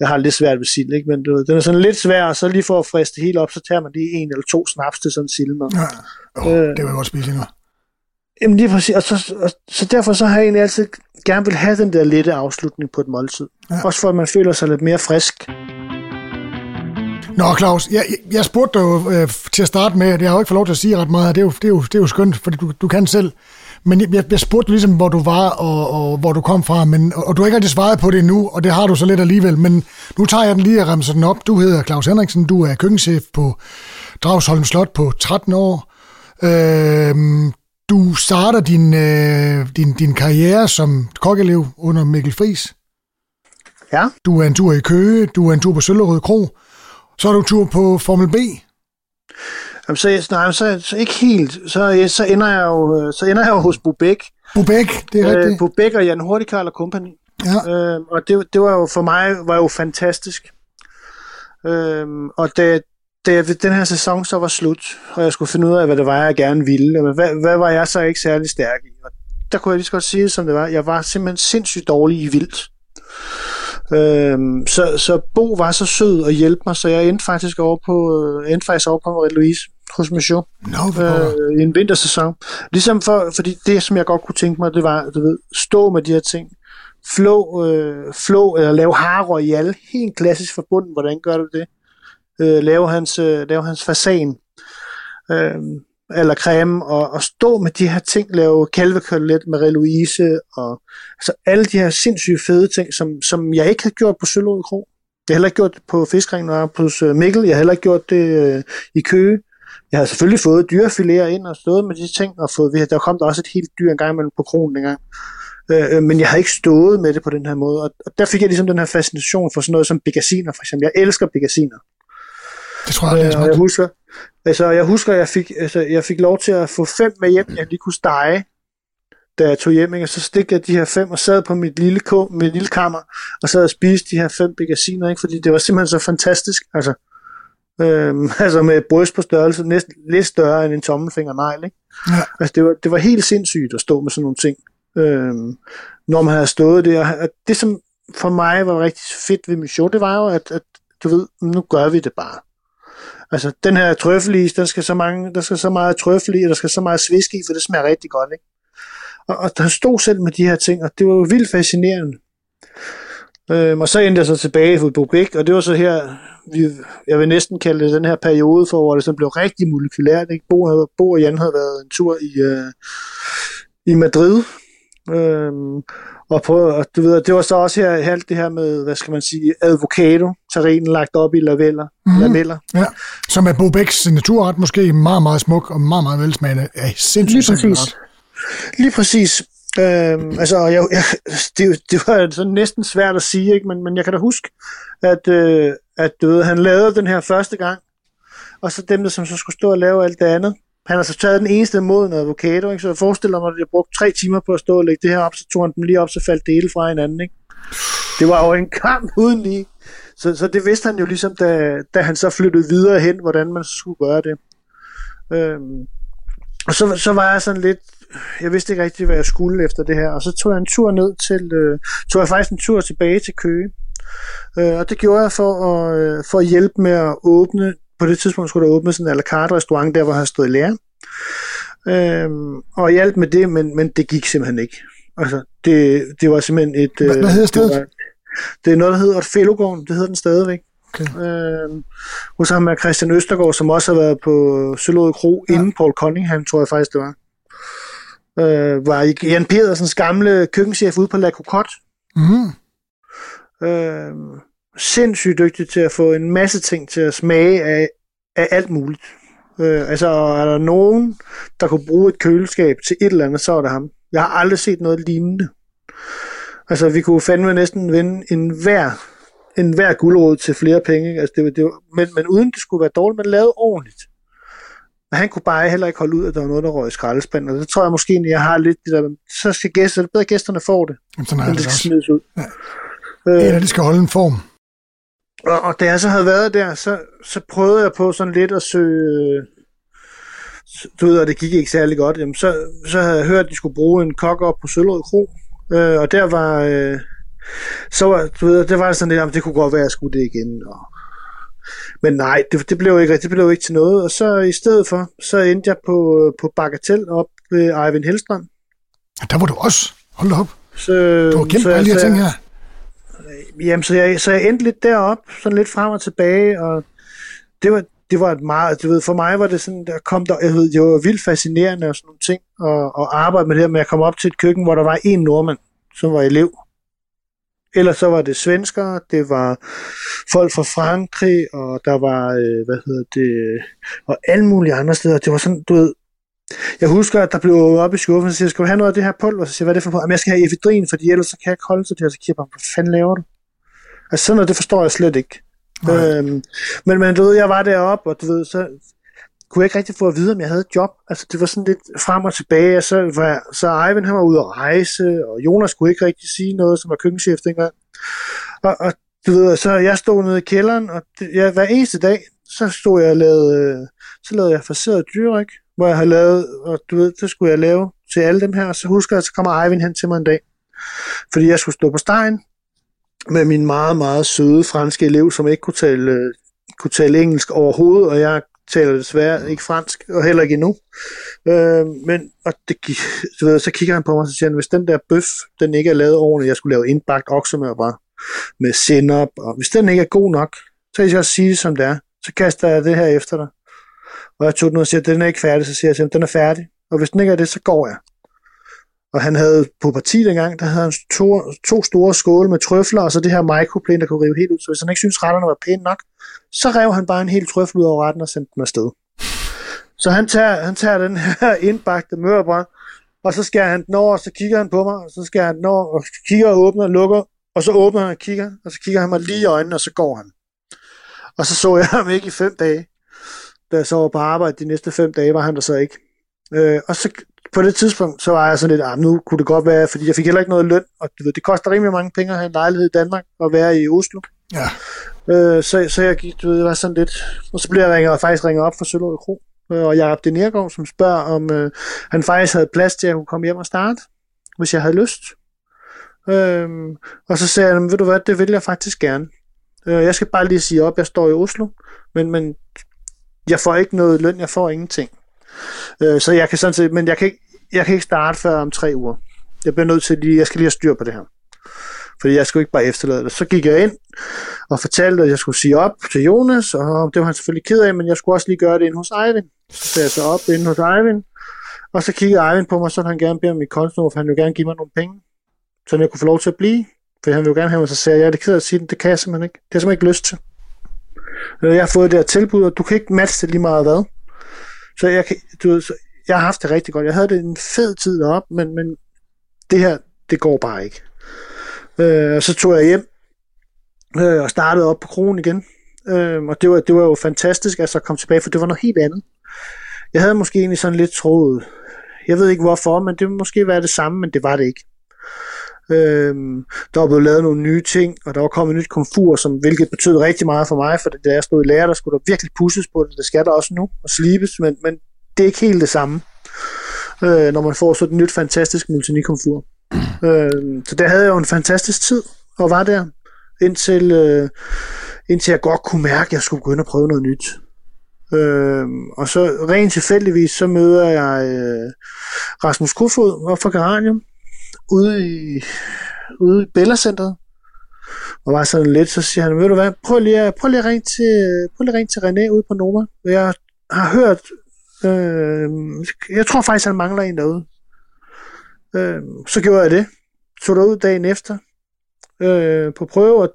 jeg har lidt svært ved sild, ikke? Men du ved, den er sådan lidt svær, og så lige for at friste hele op, så tager man lige en eller to snaps til sådan en sildemad. Ja. Oh, øh, det vil jeg godt spise nu. Jamen lige præcis, og så, og, så derfor så har jeg egentlig altid gerne vil have den der lette afslutning på et måltid. Ja. Også for at man føler sig lidt mere frisk. Nå, Claus, jeg, jeg spurgte dig jo øh, til at starte med, det har jo ikke fået lov til at sige ret meget, det er jo, det er jo, det er jo skønt, fordi du, du kan selv. Men jeg, jeg spurgte ligesom, hvor du var og, og hvor du kom fra, men, og, og du har ikke rigtig svaret på det nu, og det har du så lidt alligevel. Men nu tager jeg den lige og remser den op. Du hedder Claus Henriksen, du er køkkenchef på Dragsholm Slot på 13 år. Øh, Du starter din, øh, din, din karriere som kokkelev under Mikkel Friis. Ja. Du er en tur i Køge, du er en tur på Søllerød Kro, så er du tur på Formel B. Jamen, så, nej, så, så ikke helt. Så, så, ender jeg jo, øh, så ender jeg jo hos Bubæk. Bubæk, det er rigtigt. Øh, Bubæk og Jan Hurtigkarl og Company. Ja. Øh, og det, det var jo for mig var jo fantastisk. Øh, og da, da den her sæson så var slut, og jeg skulle finde ud af, hvad det var, jeg gerne ville, men hvad, hvad var jeg så ikke særlig stærk i? Og der kunne jeg lige så godt sige som det var. Jeg var simpelthen sindssygt dårlig i vildt. Øhm, så, så Bo var så sød at hjælpe mig, så jeg endte faktisk over på, øh, endte faktisk over på Marie Louise hos Michaud no, øh, i en vintersæson. Ligesom for, fordi det, som jeg godt kunne tænke mig, det var, du ved, stå med de her ting, flå, øh, flå eller lave haro i alle, helt klassisk forbundet, hvordan gør du det? Øh, lave hans, øh, lave hans fasan. Øh, eller creme, og, og stå med de her ting, lave kalvekotelet med Louise, og altså alle de her sindssygt fede ting, som, som jeg ikke havde gjort på Sølvåde Kro. Jeg har heller ikke gjort det på Fiskringen og på Mikkel. Jeg har heller ikke gjort det øh, i Køge. Jeg har selvfølgelig fået dyrefiléer ind og stået med de ting, og fået, der kom der også et helt dyr en gang på kronen engang. Øh, øh, men jeg har ikke stået med det på den her måde, og, og der fik jeg ligesom den her fascination for sådan noget som begasiner, for eksempel. Jeg elsker begasiner. Det tror jeg, det er øh, jeg husker, altså, jeg husker, jeg fik, altså, jeg fik lov til at få fem med hjem, jeg lige kunne stege, da jeg tog hjem, ikke? og så stik jeg de her fem og sad på mit lille, mit lille kammer, og sad og spiste de her fem begasiner, ikke? fordi det var simpelthen så fantastisk. Altså, øhm, altså med bryst på størrelse, næsten lidt større end en tommelfingernegl. Ikke? Ja. Altså, det, var, det var helt sindssygt at stå med sådan nogle ting, øhm, når man havde stået der. Og det, som for mig var rigtig fedt ved min show, det var jo, at, at du ved, nu gør vi det bare. Altså, den her trøffelis, den skal så, mange, der skal så meget trøffel i, og der skal så meget svisk i, for det smager rigtig godt, ikke? Og, og han stod selv med de her ting, og det var jo vildt fascinerende. Øhm, og så endte jeg så tilbage på Bobæk, og det var så her, vi, jeg vil næsten kalde det den her periode, for hvor det så blev rigtig molekylært. Ikke? Bo, havde, Bo og Jan havde været en tur i, øh, i Madrid, øhm, og, på, du ved, det var så også her, alt det her med, hvad skal man sige, avocado, terrenen lagt op i laveller, mm. laveller. Ja, som er Bobæks naturret, måske meget, meget smuk og meget, meget velsmagende. Ja, sindssygt Lige præcis. Lige præcis. Øhm, altså, jeg, jeg, det, det var sådan næsten svært at sige, ikke? Men, men jeg kan da huske, at, øh, at du ved, han lavede den her første gang, og så dem, der som så skulle stå og lave alt det andet, han har så taget den eneste moden avocado, ikke? så jeg forestiller mig, at jeg brugte tre timer på at stå og lægge det her op, så tog han den lige op, så faldt det hele fra hinanden. Ikke? Det var jo en kamp uden lige. Så, så det vidste han jo ligesom, da, da han så flyttede videre hen, hvordan man skulle gøre det. Øhm, og så, så var jeg sådan lidt, jeg vidste ikke rigtig, hvad jeg skulle efter det her, og så tog jeg en tur ned til, øh, tog jeg faktisk en tur tilbage til Køge. Øh, og det gjorde jeg for at, øh, for at hjælpe med at åbne på det tidspunkt skulle der åbne sådan en à la carte restaurant, der hvor han stod i lære. Øhm, og hjalp med det, men, men det gik simpelthen ikke. Altså, det, det var simpelthen et... Hvad, hvad hedder stedet? Det, var, det er noget, der hedder fællogården. Det hedder den stadigvæk. Okay. Øhm, hos ham med Christian Østergaard, som også har været på Sølvåde Kro, ja. inden Paul Cunningham, tror jeg faktisk, det var. Øh, var Jan Pedersens gamle køkkenchef ude på La Cocotte. Mm. Øh, sindssygt dygtig til at få en masse ting til at smage af, af alt muligt. Øh, altså, er der nogen, der kunne bruge et køleskab til et eller andet, så er det ham. Jeg har aldrig set noget lignende. Altså, vi kunne fandme næsten vinde en hver, en hver guldråd til flere penge. Altså, det, det, men, men uden det skulle være dårligt, men lavet ordentligt. Men han kunne bare heller ikke holde ud, at der var noget, der røg i skraldespanden. Og det tror jeg måske, at jeg har lidt det der, så skal gæster, det er bedre, gæsterne får det. Jamen, sådan er det, det skal smides ud. Ja. Øh, Eller det skal holde en form. Og, og da jeg så havde været der, så, så prøvede jeg på sådan lidt at søge... Du ved, og det gik ikke særlig godt. Jamen, så, så havde jeg hørt, at de skulle bruge en kok op på Sølvrød Kro. Øh, og der var... Øh, så var, du ved, det var sådan lidt, jamen, det kunne godt være, at jeg skulle det igen. Og, men nej, det, det, blev ikke, det blev ikke til noget. Og så i stedet for, så endte jeg på, på Bagatell op ved Eivind Hellstrøm. Der var du også. Hold op. Så, du har gemt alle de her ting her. Jamen, så jeg, så jeg endte lidt derop, sådan lidt frem og tilbage, og det var, det var et meget, du ved, for mig var det sådan, der kom der, jeg ved, det var vildt fascinerende og sådan nogle ting, og, og arbejde med det her med at komme op til et køkken, hvor der var en nordmand, som var elev. Ellers så var det svenskere, det var folk fra Frankrig, og der var, øh, hvad hedder det, og alle mulige andre steder. Det var sådan, du ved, jeg husker, at der blev op i skuffen, og siger, skal du have noget af det her pulver? Så siger jeg, hvad er det for pulver? Jamen, jeg skal have efedrin, fordi ellers så kan jeg ikke holde til det her. Så kigger jeg bare, hvad fanden laver du? Altså sådan noget, det forstår jeg slet ikke. Øhm, men, men du ved, jeg var deroppe, og du ved, så kunne jeg ikke rigtig få at vide, om jeg havde et job. Altså, det var sådan lidt frem og tilbage, og så var så Ivan, han var ude at rejse, og Jonas kunne ikke rigtig sige noget, som var køkkenchef dengang. Og, og du ved, så jeg stod nede i kælderen, og det, ja, hver eneste dag, så stod jeg og lavede, øh, så lavede jeg faseret dyrik, hvor jeg har lavet, og du ved, det skulle jeg lave til alle dem her, og så husker jeg, så kommer Eivind hen til mig en dag, fordi jeg skulle stå på stegen med min meget, meget søde franske elev, som ikke kunne tale, øh, kunne tale engelsk overhovedet, og jeg taler desværre ikke fransk, og heller ikke endnu. Øh, men og det, du ved, så kigger han på mig, og så siger han, hvis den der bøf, den ikke er lavet ordentligt, jeg skulle lave indbagt oksemør bare, med sennep, og hvis den ikke er god nok, så kan jeg sige det som det er. Så kaster jeg det her efter dig. Og jeg tog den og siger, den er ikke færdig, så siger jeg til ham, den er færdig. Og hvis den ikke er det, så går jeg. Og han havde på parti dengang, der havde han to, to store skåle med trøfler, og så det her microplane, der kunne rive helt ud. Så hvis han ikke synes retterne var pæne nok, så rev han bare en hel trøffel ud over retten og sendte den afsted. Så han tager, han tager den her indbagte mørbrød, og så skærer han den over, og så kigger han på mig, og så skærer han den over, og kigger og åbner og lukker, og så åbner han og kigger, og så kigger han mig lige i øjnene, og så går han. Og så så jeg ham ikke i fem dage. Da jeg så var på arbejde de næste fem dage, var han der så ikke. Øh, og så på det tidspunkt, så var jeg sådan lidt, ah, nu kunne det godt være, fordi jeg fik heller ikke noget løn, og du ved, det koster rimelig mange penge at have en lejlighed i Danmark, og være i Oslo. Ja. Øh, så, så jeg gik, du ved, det var sådan lidt, og så blev jeg ringet, faktisk ringet op fra Sølvåde Kro, øh, og Jacob Denergaard, som spørger, om øh, han faktisk havde plads til, at jeg kunne komme hjem og starte, hvis jeg havde lyst. Øh, og så sagde jeg, ved du hvad, det vil jeg faktisk gerne. Øh, jeg skal bare lige sige op, jeg står i Oslo, men, men jeg får ikke noget løn, jeg får ingenting. Øh, så jeg kan sådan set, men jeg kan, ikke, jeg kan ikke starte før om tre uger. Jeg bliver nødt til lige, jeg skal lige have styr på det her. Fordi jeg skulle ikke bare efterlade det. Så gik jeg ind og fortalte, at jeg skulle sige op til Jonas, og det var han selvfølgelig ked af, men jeg skulle også lige gøre det ind hos Eivind. Så sagde jeg så op ind hos Eivind, og så kiggede Eivind på mig, så han gerne beder om mit kontonummer, for han ville gerne give mig nogle penge, så jeg kunne få lov til at blive. For han ville gerne have mig, så sagde jeg, ja, det er ked af at sige det, det kan jeg simpelthen ikke. Det har jeg simpelthen ikke lyst til. Øh, jeg har fået det her tilbud, og du kan ikke matche det lige meget hvad. Så jeg, kan, du ved, så jeg har haft det rigtig godt. Jeg havde det en fed tid op, men, men det her, det går bare ikke. Øh, så tog jeg hjem øh, og startede op på kronen igen. Øh, og det var, det var jo fantastisk altså at så komme tilbage, for det var noget helt andet. Jeg havde måske egentlig sådan lidt troet, jeg ved ikke hvorfor, men det ville måske være det samme, men det var det ikke. Øhm, der var blevet lavet nogle nye ting, og der var kommet et nyt komfur, som, hvilket betød rigtig meget for mig, for da jeg stod i lærer, der skulle der virkelig pusses på det. Det skal der også nu, og slibes, men, men det er ikke helt det samme, øh, når man får sådan et nyt fantastisk multinikomfur. øh, så der havde jeg jo en fantastisk tid, og var der, indtil, øh, indtil jeg godt kunne mærke, at jeg skulle begynde at prøve noget nyt. Øh, og så rent tilfældigvis, så møder jeg øh, Rasmus Kofod op fra Garanium, ude i, ude i Bella Centeret, og var sådan lidt, så siger han, ved du hvad, prøv lige, at, prøv lige at ringe til, prøv lige at ringe til René ude på Noma. Jeg har hørt, øh, jeg tror faktisk, han mangler en derude. Øh, så gjorde jeg det. Tog derud dagen efter øh, på prøve, og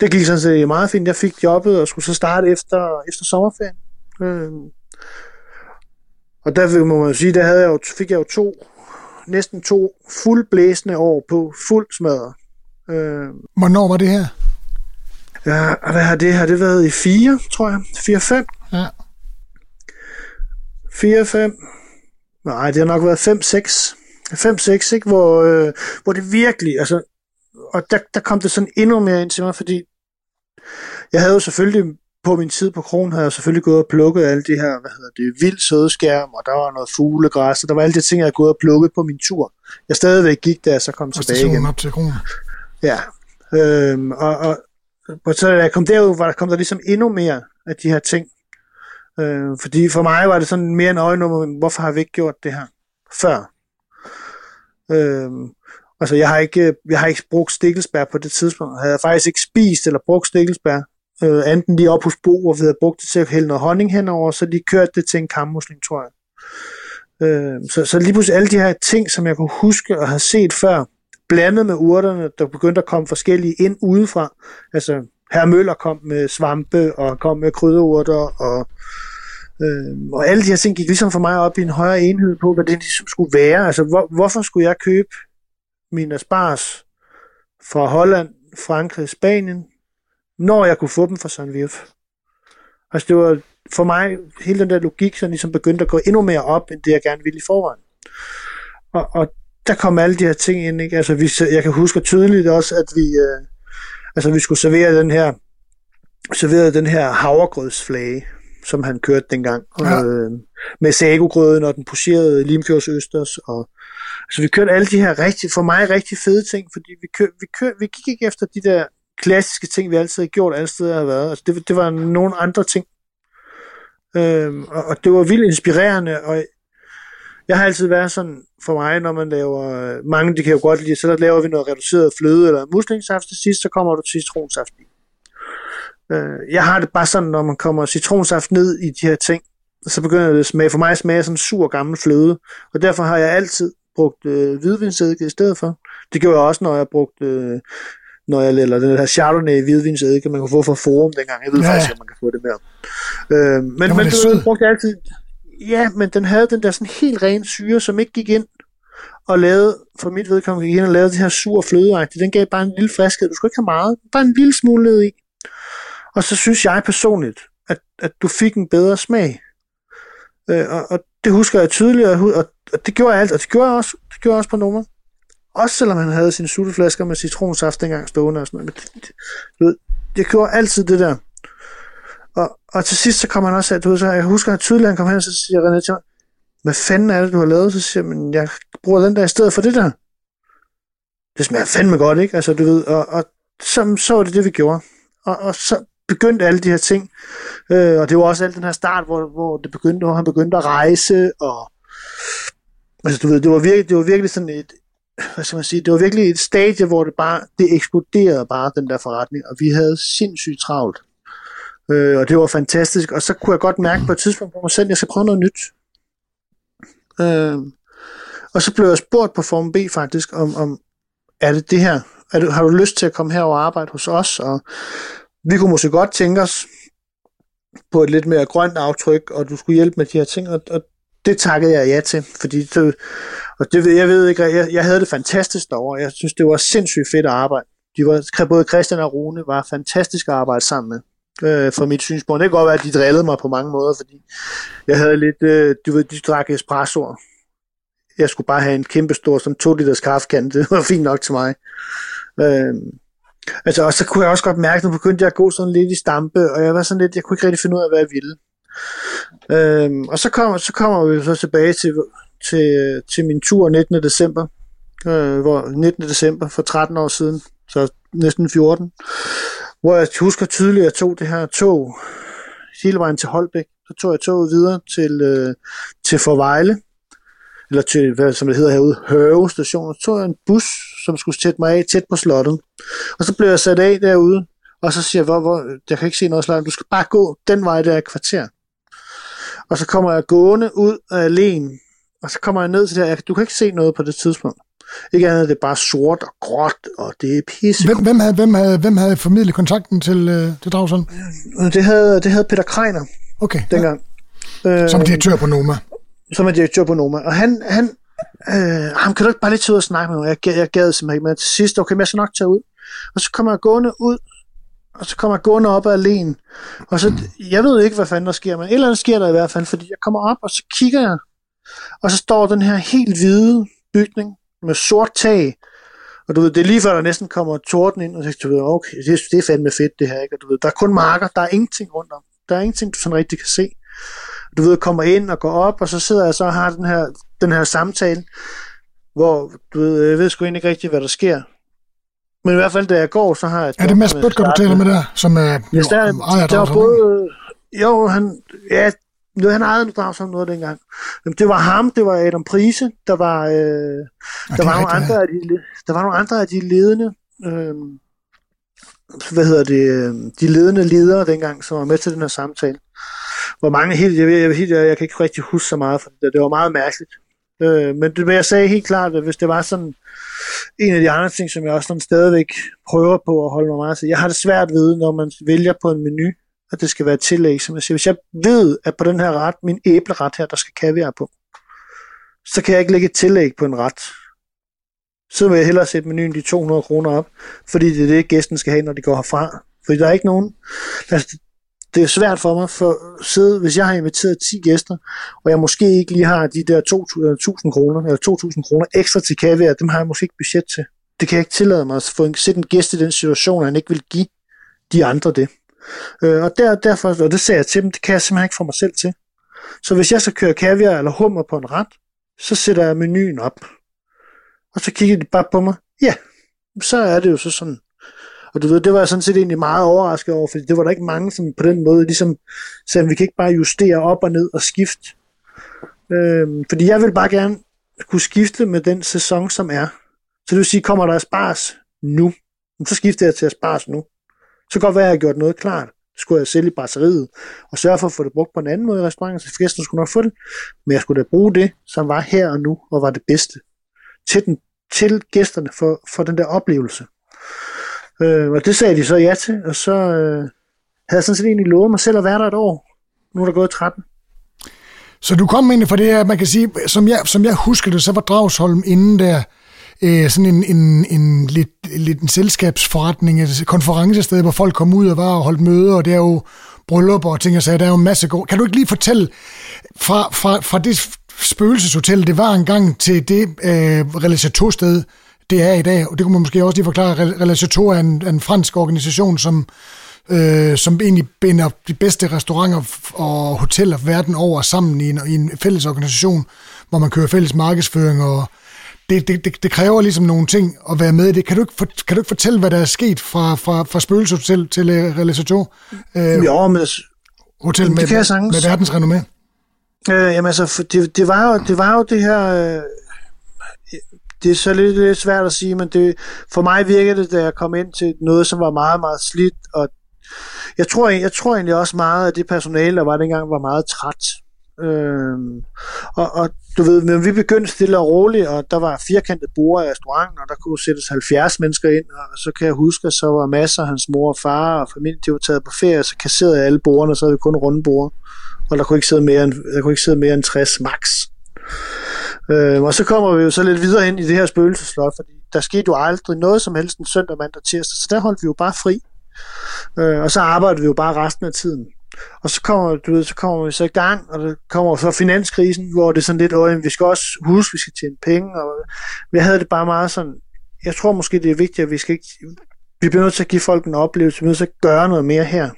det gik sådan set meget fint. Jeg fik jobbet og skulle så starte efter, efter sommerferien. Øh, og der må man sige, der havde jeg jo, fik jeg jo to næsten to fuldblæsende år på fuld smadret. Øh, Hvornår var det her? Ja, hvad har det her? Det været i 4, tror jeg. 4-5. Ja. 4-5. Nej, det har nok været 5-6. 5-6, ikke? Hvor, øh, hvor det virkelig, altså, og der, der kom det sådan endnu mere ind til mig, fordi jeg havde jo selvfølgelig på min tid på kronen havde jeg selvfølgelig gået og plukket alle de her, hvad hedder det, vild sødskærm, og der var noget fuglegræs, og der var alle de ting, jeg havde gået og plukket på min tur. Jeg stadigvæk gik der, så kom og tilbage igen. op til kronen. Ja. Øhm, og, og, og, så da jeg kom derud, var der, kom der ligesom endnu mere af de her ting. Øh, fordi for mig var det sådan mere en øjenummer, hvorfor har vi ikke gjort det her før? Øh, altså, jeg har ikke, jeg har ikke brugt stikkelsbær på det tidspunkt. Jeg havde faktisk ikke spist eller brugt stikkelsbær øh, enten lige op hos Bo, hvor vi havde brugt det til at hælde noget honning henover, så de kørte det til en kammusling, tror jeg. Øh, så, så lige pludselig alle de her ting, som jeg kunne huske og have set før, blandet med urterne, der begyndte at komme forskellige ind udefra. Altså, herr Møller kom med svampe, og kom med krydderurter, og, Øh, og alle de her ting gik ligesom for mig op i en højere enhed på, hvad det ligesom skulle være. Altså, hvor, hvorfor skulle jeg købe mine spars fra Holland, Frankrig, Spanien, når jeg kunne få dem fra Søren Virf? Altså, det var for mig hele den der logik, som ligesom begyndte at gå endnu mere op, end det jeg gerne ville i forvejen. Og, og der kom alle de her ting ind, ikke? Altså, vi, jeg kan huske tydeligt også, at vi, øh, altså, vi skulle servere den her, servere den her havregrødsflage, som han kørte dengang, ja. øh, med sagogrøden og den pocherede Limfjordsøsters, og altså, vi kørte alle de her rigtig, for mig rigtig fede ting, fordi vi, kør, vi, kør, vi gik ikke efter de der klassiske ting, vi altid har gjort alle steder har været. Altså, det, det var nogle andre ting. Øhm, og, og det var vildt inspirerende, og jeg har altid været sådan, for mig, når man laver, øh, mange de kan jo godt lide, så der laver vi noget reduceret fløde eller muslingesaft til sidst, så kommer du til citronsaft i. Øh, jeg har det bare sådan, når man kommer citronsaft ned i de her ting, så begynder det at smage, for mig smager sådan sur gammel fløde, og derfor har jeg altid brugt øh, hvidvinsedike i stedet for. Det gjorde jeg også, når jeg brugte øh, når jeg eller den her Chardonnay hvidvinsedike, man kan få fra Forum dengang. Jeg ved ja. faktisk, at man kan få det mere. Øh, men men det brugte altid. Ja, men den havde den der sådan helt ren syre, som ikke gik ind og lavede, for mit vedkommende gik ind og lavede det her sur flødeagtigt. Den gav bare en lille friskhed. Du skulle ikke have meget. Bare en lille smule ned i. Og så synes jeg personligt, at, at du fik en bedre smag. Øh, og, og det husker jeg tydeligt, og, og, og det gjorde jeg alt, og det gjorde jeg også, det gjorde jeg også på nummer. Også selvom han havde sine sutteflasker med citronsaft dengang stående og sådan noget. Men det, ved, jeg gjorde altid det der. Og, og til sidst så kom han også, du ved, så jeg husker at tydeligt, han kom hen, og så siger René til mig, hvad fanden er det, du har lavet? Så siger jeg, men jeg bruger den der i stedet for det der. Det smager fandme godt, ikke? Altså, du ved, og, og så, så var det det, vi gjorde. Og, og så begyndte alle de her ting. Øh, og det var også alt den her start, hvor, hvor det begyndte, hvor han begyndte at rejse, og altså, du ved, det var virkelig, det var virkelig sådan et, hvad skal man sige, det var virkelig et stadie, hvor det bare, det eksploderede bare, den der forretning, og vi havde sindssygt travlt. Øh, og det var fantastisk, og så kunne jeg godt mærke på et tidspunkt på mig selv, at jeg skal prøve noget nyt. Øh, og så blev jeg spurgt på Form B faktisk, om, om er det det her? Er du, har du lyst til at komme her og arbejde hos os? Og vi kunne måske godt tænke os på et lidt mere grønt aftryk, og du skulle hjælpe med de her ting, og, og det takkede jeg ja til, fordi det, og det ved jeg ved ikke, jeg, jeg havde det fantastisk derovre. Jeg synes, det var sindssygt fedt at arbejde. De var, både Christian og Rune var fantastisk at arbejde sammen med øh, fra mit synspunkt. Det kan godt være, at de drillede mig på mange måder, fordi jeg havde lidt, øh, du ved, de drak espressoer. Jeg skulle bare have en kæmpe stor, som 2 liters kaffekande. Det var fint nok til mig. Øh, altså, og så kunne jeg også godt mærke, at nu begyndte jeg at gå sådan lidt i stampe, og jeg var sådan lidt, jeg kunne ikke rigtig finde ud af, hvad jeg ville. Øhm, og så kommer, så kommer vi så tilbage til, til, til min tur 19. december, øh, hvor 19. december for 13 år siden, så næsten 14, hvor jeg husker tydeligt, at jeg tog det her tog hele vejen til Holbæk. Så tog jeg toget videre til, øh, til Forvejle, eller til, hvad som det hedder herude, Høve station. Så tog jeg en bus, som skulle sætte mig af tæt på slottet. Og så blev jeg sat af derude, og så siger jeg, hvor, hvor, jeg kan ikke se noget slot, du skal bare gå den vej der kvarter. Og så kommer jeg gående ud af alene, og så kommer jeg ned til det her, du kan ikke se noget på det tidspunkt. Ikke andet, det er bare sort og gråt, og det er pisse. Hvem, hvem, havde, hvem, havde, hvem havde formidlet kontakten til, øh, til Dragsson? Det havde, det havde Peter Kreiner okay, dengang. Ja. Som direktør på Noma. Som er direktør på Noma. Og han, han, øh, ham kan du ikke bare lige tage ud og snakke med mig? Jeg, jeg gad simpelthen ikke med til sidst. Okay, men jeg skal nok tage ud. Og så kommer jeg gående ud, og så kommer jeg gående op alene. Og så, jeg ved ikke, hvad fanden der sker, men et eller andet sker der i hvert fald, fordi jeg kommer op, og så kigger jeg, og så står den her helt hvide bygning, med sort tag. Og du ved, det er lige før, der næsten kommer torden ind, og så du ved, okay, det, det er fandme fedt det her, ikke? Og du ved, der er kun marker, der er ingenting rundt om. Der er ingenting, du sådan rigtig kan se. Du ved, kommer ind og går op, og så sidder jeg så og har den her, den her samtale, hvor, du ved, jeg ved sgu egentlig ikke rigtigt, hvad der sker. Men i hvert fald, da jeg går, så har jeg... Er det Mads Bøtger, du taler med der, som er ja, der, ejer der, var både, jo, han, ja, nu, han ejede drag som noget dengang. Jamen, det var ham, det var Adam Prise, der var, øh, der, var nogle andre af de, der var nogle andre af de ledende, øh, hvad hedder det, øh, de ledende ledere dengang, som var med til den her samtale. Hvor mange helt, jeg, jeg, jeg, jeg, jeg kan ikke rigtig huske så meget, for det, det var meget mærkeligt. Øh, men det, jeg sagde helt klart, at hvis det var sådan en af de andre ting, som jeg også sådan stadigvæk prøver på at holde mig meget til. Jeg har det svært ved, når man vælger på en menu, at det skal være tillæg, som jeg siger. Hvis jeg ved, at på den her ret, min æbleret her, der skal kaviar på, så kan jeg ikke lægge et tillæg på en ret. Så vil jeg hellere sætte menuen de 200 kroner op, fordi det er det, gæsten skal have, når de går herfra. Fordi der er ikke nogen... Altså, det er svært for mig for sidde, hvis jeg har inviteret 10 gæster, og jeg måske ikke lige har de der 2.000 øh, kroner, eller 2.000 kroner ekstra til kaviar, dem har jeg måske ikke budget til. Det kan jeg ikke tillade mig at få en, sætte en gæst i den situation, at han ikke vil give de andre det. Øh, og der, derfor, og det sagde jeg til dem, det kan jeg simpelthen ikke få mig selv til. Så hvis jeg så kører kaviar eller hummer på en ret, så sætter jeg menuen op. Og så kigger de bare på mig. Ja, så er det jo så sådan. Og du ved, det var jeg sådan set egentlig meget overrasket over, fordi det var der ikke mange, som på den måde ligesom sagde, at vi kan ikke bare justere op og ned og skifte. Øhm, fordi jeg vil bare gerne kunne skifte med den sæson, som er. Så det vil sige, kommer der asparges nu, så skifter jeg til asparges nu. Så kan godt være, at jeg har gjort noget klart. Så skulle jeg sælge i brasseriet og sørge for at få det brugt på en anden måde i restauranten, så gæsten skulle nok få det. Men jeg skulle da bruge det, som var her og nu, og var det bedste til, den, til gæsterne for, for den der oplevelse. Øh, og det sagde de så ja til, og så øh, havde jeg sådan set egentlig lovet mig selv at være der et år. Nu er der gået 13. Så du kom egentlig for det her, man kan sige, som jeg, som jeg husker det, så var Dragsholm inden der øh, sådan en, en, en lidt, lidt en selskabsforretning, et konferencested, hvor folk kom ud og var og holdt møder, og det er jo bryllupper og ting og sager, der er jo en masse gode. Kan du ikke lige fortælle fra, fra, fra det spøgelseshotel, det var engang til det øh, relationsted, det er i dag, og det kunne man måske også lige forklare, Relationtor er en, en fransk organisation, som, øh, som egentlig binder de bedste restauranter og hoteller verden over sammen i en, i en fælles organisation, hvor man kører fælles markedsføring, og det, det, det, det kræver ligesom nogle ting at være med i det. Kan du ikke, for, kan du ikke fortælle, hvad der er sket fra, fra, fra Spøgelseshotel til uh, Relationtor? Øh, jo, men... Hotel med, det med, med verdens renommé. Øh, jamen altså, det, det, var jo, det var jo det her... Øh, det er så lidt, lidt svært at sige, men det, for mig virkede det, da jeg kom ind til noget, som var meget, meget slidt, og jeg tror, jeg tror egentlig også meget, at det personale, der var dengang, var meget træt. Øhm, og, og du ved, men vi begyndte stille og roligt, og der var firkantede borde i restauranten, og der kunne sættes 70 mennesker ind, og så kan jeg huske, at så var masser af hans mor og far og familien, de var taget på ferie, så kasserede jeg alle bordene, og så havde vi kun runde borde, og der kunne ikke sidde mere end, der kunne ikke sidde mere end 60 max. Øh, og så kommer vi jo så lidt videre ind i det her spøgelseslot, fordi der skete jo aldrig noget som helst en søndag, mandag, tirsdag, så der holdt vi jo bare fri. Øh, og så arbejdede vi jo bare resten af tiden. Og så kommer, du ved, så kommer vi så i gang, og der kommer så finanskrisen, hvor det er sådan lidt, at vi skal også huske, at vi skal tjene penge, og vi havde det bare meget sådan, jeg tror måske, det er vigtigt, at vi skal ikke, vi bliver nødt til at give folk en oplevelse, vi bliver nødt til at gøre noget mere her.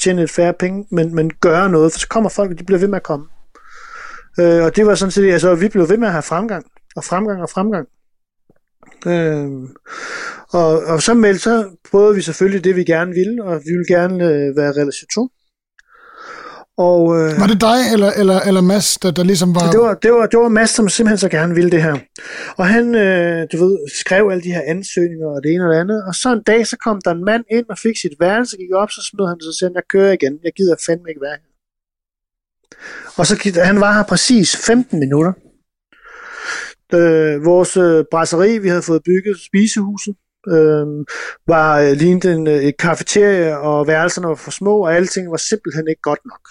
Tjene lidt færre penge, men, men gøre noget, for så kommer folk, og de bliver ved med at komme. Øh, og det var sådan set, altså vi blev ved med at have fremgang, og fremgang og fremgang. Øh, og, og så meldte så prøvede vi selvfølgelig det, vi gerne ville, og vi ville gerne øh, være relation og, øh, var det dig eller, eller, eller Mads, der, der ligesom var... Det var, det, var, det var Mads, som simpelthen så gerne ville det her. Og han, øh, du ved, skrev alle de her ansøgninger og det ene og det andet. Og så en dag, så kom der en mand ind og fik sit værelse, gik op, så smed han sig og sagde, jeg kører igen. Jeg gider fandme ikke være her. Og så han var her præcis 15 minutter. Øh, vores øh, brasseri, vi havde fået bygget, spisehuset, øh, var øh, lignet en, øh, et kafeterie, og værelserne var for små, og alting var simpelthen ikke godt nok.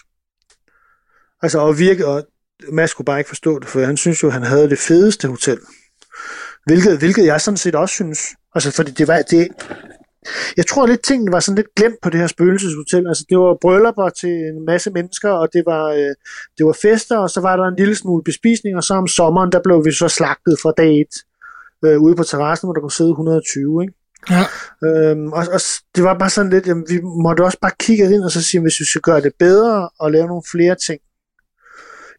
Altså, og virke, og Mads kunne bare ikke forstå det, for han synes jo, han havde det fedeste hotel. Hvilket, hvilket jeg sådan set også synes. Altså, fordi det var, det, jeg tror lidt, tingene var sådan lidt glemt på det her spøgelseshotel. Altså, det var bryllupper til en masse mennesker, og det var, øh, det var fester, og så var der en lille smule bespisning, og så om sommeren, der blev vi så slagtet fra dag et øh, ude på terrassen, hvor der kunne sidde 120, ikke? Ja. Øhm, og, og det var bare sådan lidt, jamen, vi måtte også bare kigge ind og så sige, hvis vi skal gøre det bedre og lave nogle flere ting,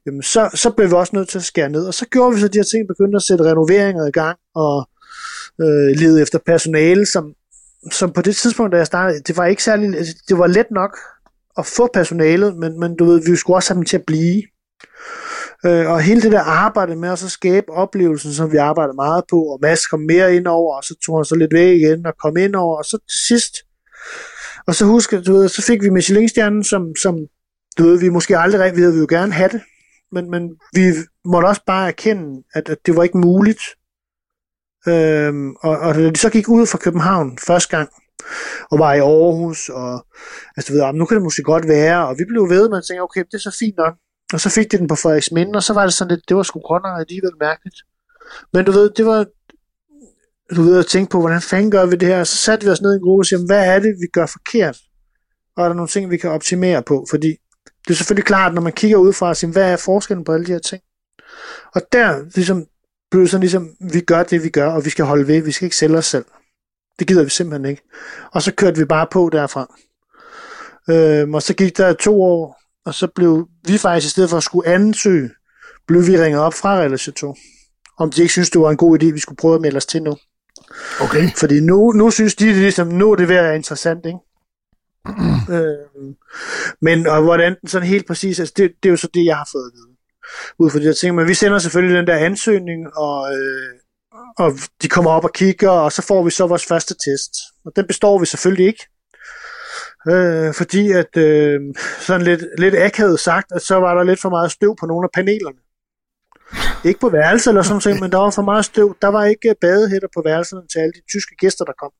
jamen, så, så blev vi også nødt til at skære ned. Og så gjorde vi så de her ting, begyndte at sætte renoveringer i gang og øh, lede efter personale, som, som på det tidspunkt, da jeg startede, det var ikke særlig, altså, det var let nok at få personalet, men, men du ved, vi skulle også have dem til at blive. Øh, og hele det der arbejde med at så skabe oplevelsen, som vi arbejdede meget på, og Mads kom mere ind over, og så tog han så lidt væk igen og kom ind over, og så til sidst, og så husker du ved, så fik vi Michelin-stjernen, som, som du ved, vi måske aldrig, vi havde vi jo gerne have det, men, men vi måtte også bare erkende, at, at det var ikke muligt. Øhm, og, og da de så gik ud fra København første gang, og var i Aarhus, og altså, du ved, nu kan det måske godt være, og vi blev ved, man tænkte, okay, det er så fint nok. Og så fik de den på Frederiksminde, og så var det sådan lidt, det var sgu godt nok alligevel mærkeligt. Men du ved, det var, du ved, at tænke på, hvordan fanden gør vi det her? Og så satte vi os ned i en gruppe og sagde, hvad er det, vi gør forkert? Og er der nogle ting, vi kan optimere på? Fordi det er selvfølgelig klart, når man kigger ud fra hvad er forskellen på alle de her ting? Og der ligesom, blev sådan ligesom, vi gør det, vi gør, og vi skal holde ved, vi skal ikke sælge os selv. Det gider vi simpelthen ikke. Og så kørte vi bare på derfra. Øhm, og så gik der to år, og så blev vi faktisk, i stedet for at skulle ansøge, blev vi ringet op fra Relation 2, om de ikke synes, det var en god idé, vi skulle prøve at melde os til nu. Okay. Fordi nu, nu synes de, det ligesom, nu er det ved at være interessant, ikke? øhm, men og hvordan sådan helt præcis, altså det, det er jo så det, jeg har fået at vide. Ud fra de her ting, men vi sender selvfølgelig den der ansøgning, og, øh, og de kommer op og kigger, og så får vi så vores første test. Og den består vi selvfølgelig ikke. Øh, fordi at, øh, sådan lidt, lidt akavet sagt, at så var der lidt for meget støv på nogle af panelerne. Ikke på værelse eller sådan noget, men der var for meget støv. Der var ikke badehætter på værelserne til alle de tyske gæster, der kom.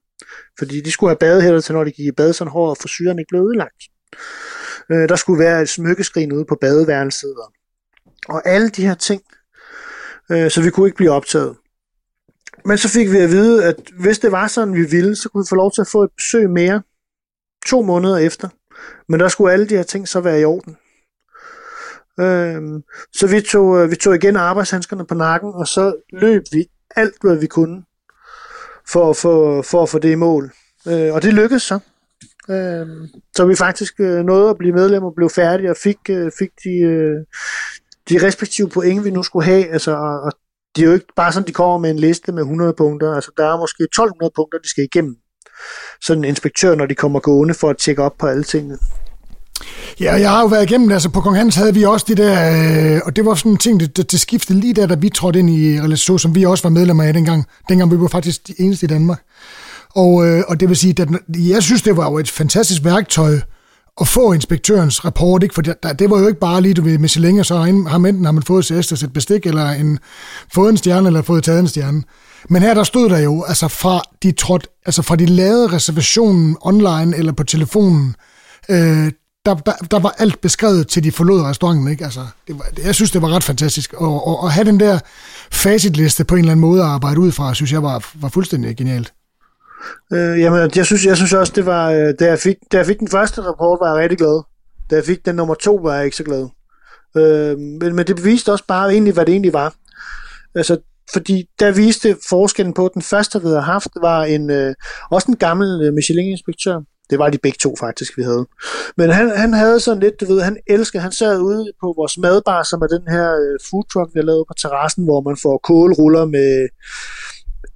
Fordi de skulle have badehætter til, når de gik i bad, så håret for syren ikke blev ødelagt. Øh, der skulle være et smykkeskrin ude på badeværelset. Og, og alle de her ting. Øh, så vi kunne ikke blive optaget. Men så fik vi at vide, at hvis det var sådan, vi ville, så kunne vi få lov til at få et besøg mere to måneder efter. Men der skulle alle de her ting så være i orden. Øhm, så vi tog, øh, vi tog igen arbejdshandskerne på nakken, og så løb vi alt, hvad vi kunne, for, at få, for at få det i mål. Øh, og det lykkedes så. Øh, så vi faktisk øh, nåede at blive medlem og blev færdige, og fik, øh, fik de, øh, de respektive point, vi nu skulle have. Altså, og det er jo ikke bare sådan, de kommer med en liste med 100 punkter. Altså, der er måske 1200 punkter, de skal igennem. Sådan en inspektør, når de kommer gående for at tjekke op på alle tingene. Ja, jeg har jo været igennem, altså på Kong Hans havde vi også det der, øh, og det var sådan en ting, det, det, det skiftede lige der, da vi trådte ind i relation, som vi også var medlemmer af dengang. Dengang vi var faktisk de eneste i Danmark. Og, øh, og det vil sige, at jeg synes, det var jo et fantastisk værktøj at få inspektørens rapport, ikke? for det, det var jo ikke bare lige, du ved, Michelin, og så har man, enten har man fået et et bestik, eller en, fået en stjerne, eller fået taget en stjerne. Men her der stod der jo, altså fra de, tråd, altså fra de lavede reservationen online eller på telefonen, øh, der, der, der var alt beskrevet til de forlod restauranten. Ikke? Altså, det var, jeg synes, det var ret fantastisk. Og, og, og have den der facitliste på en eller anden måde at arbejde ud fra, synes jeg var, var fuldstændig genialt. Øh, jamen, jeg synes, jeg synes også, det var, øh, da jeg, fik, da jeg fik den første rapport, var jeg rigtig glad. Da jeg fik den nummer to, var jeg ikke så glad. Øh, men, men det beviste også bare egentlig, hvad det egentlig var. Altså, fordi der viste forskellen på, at den første, vi havde haft, var en, øh, også en gammel øh, Michelin-inspektør, det var de begge to faktisk, vi havde. Men han, han havde sådan lidt, du ved, han elskede, han sad ude på vores madbar, som er den her øh, food truck, vi har lavet på terrassen, hvor man får kålruller med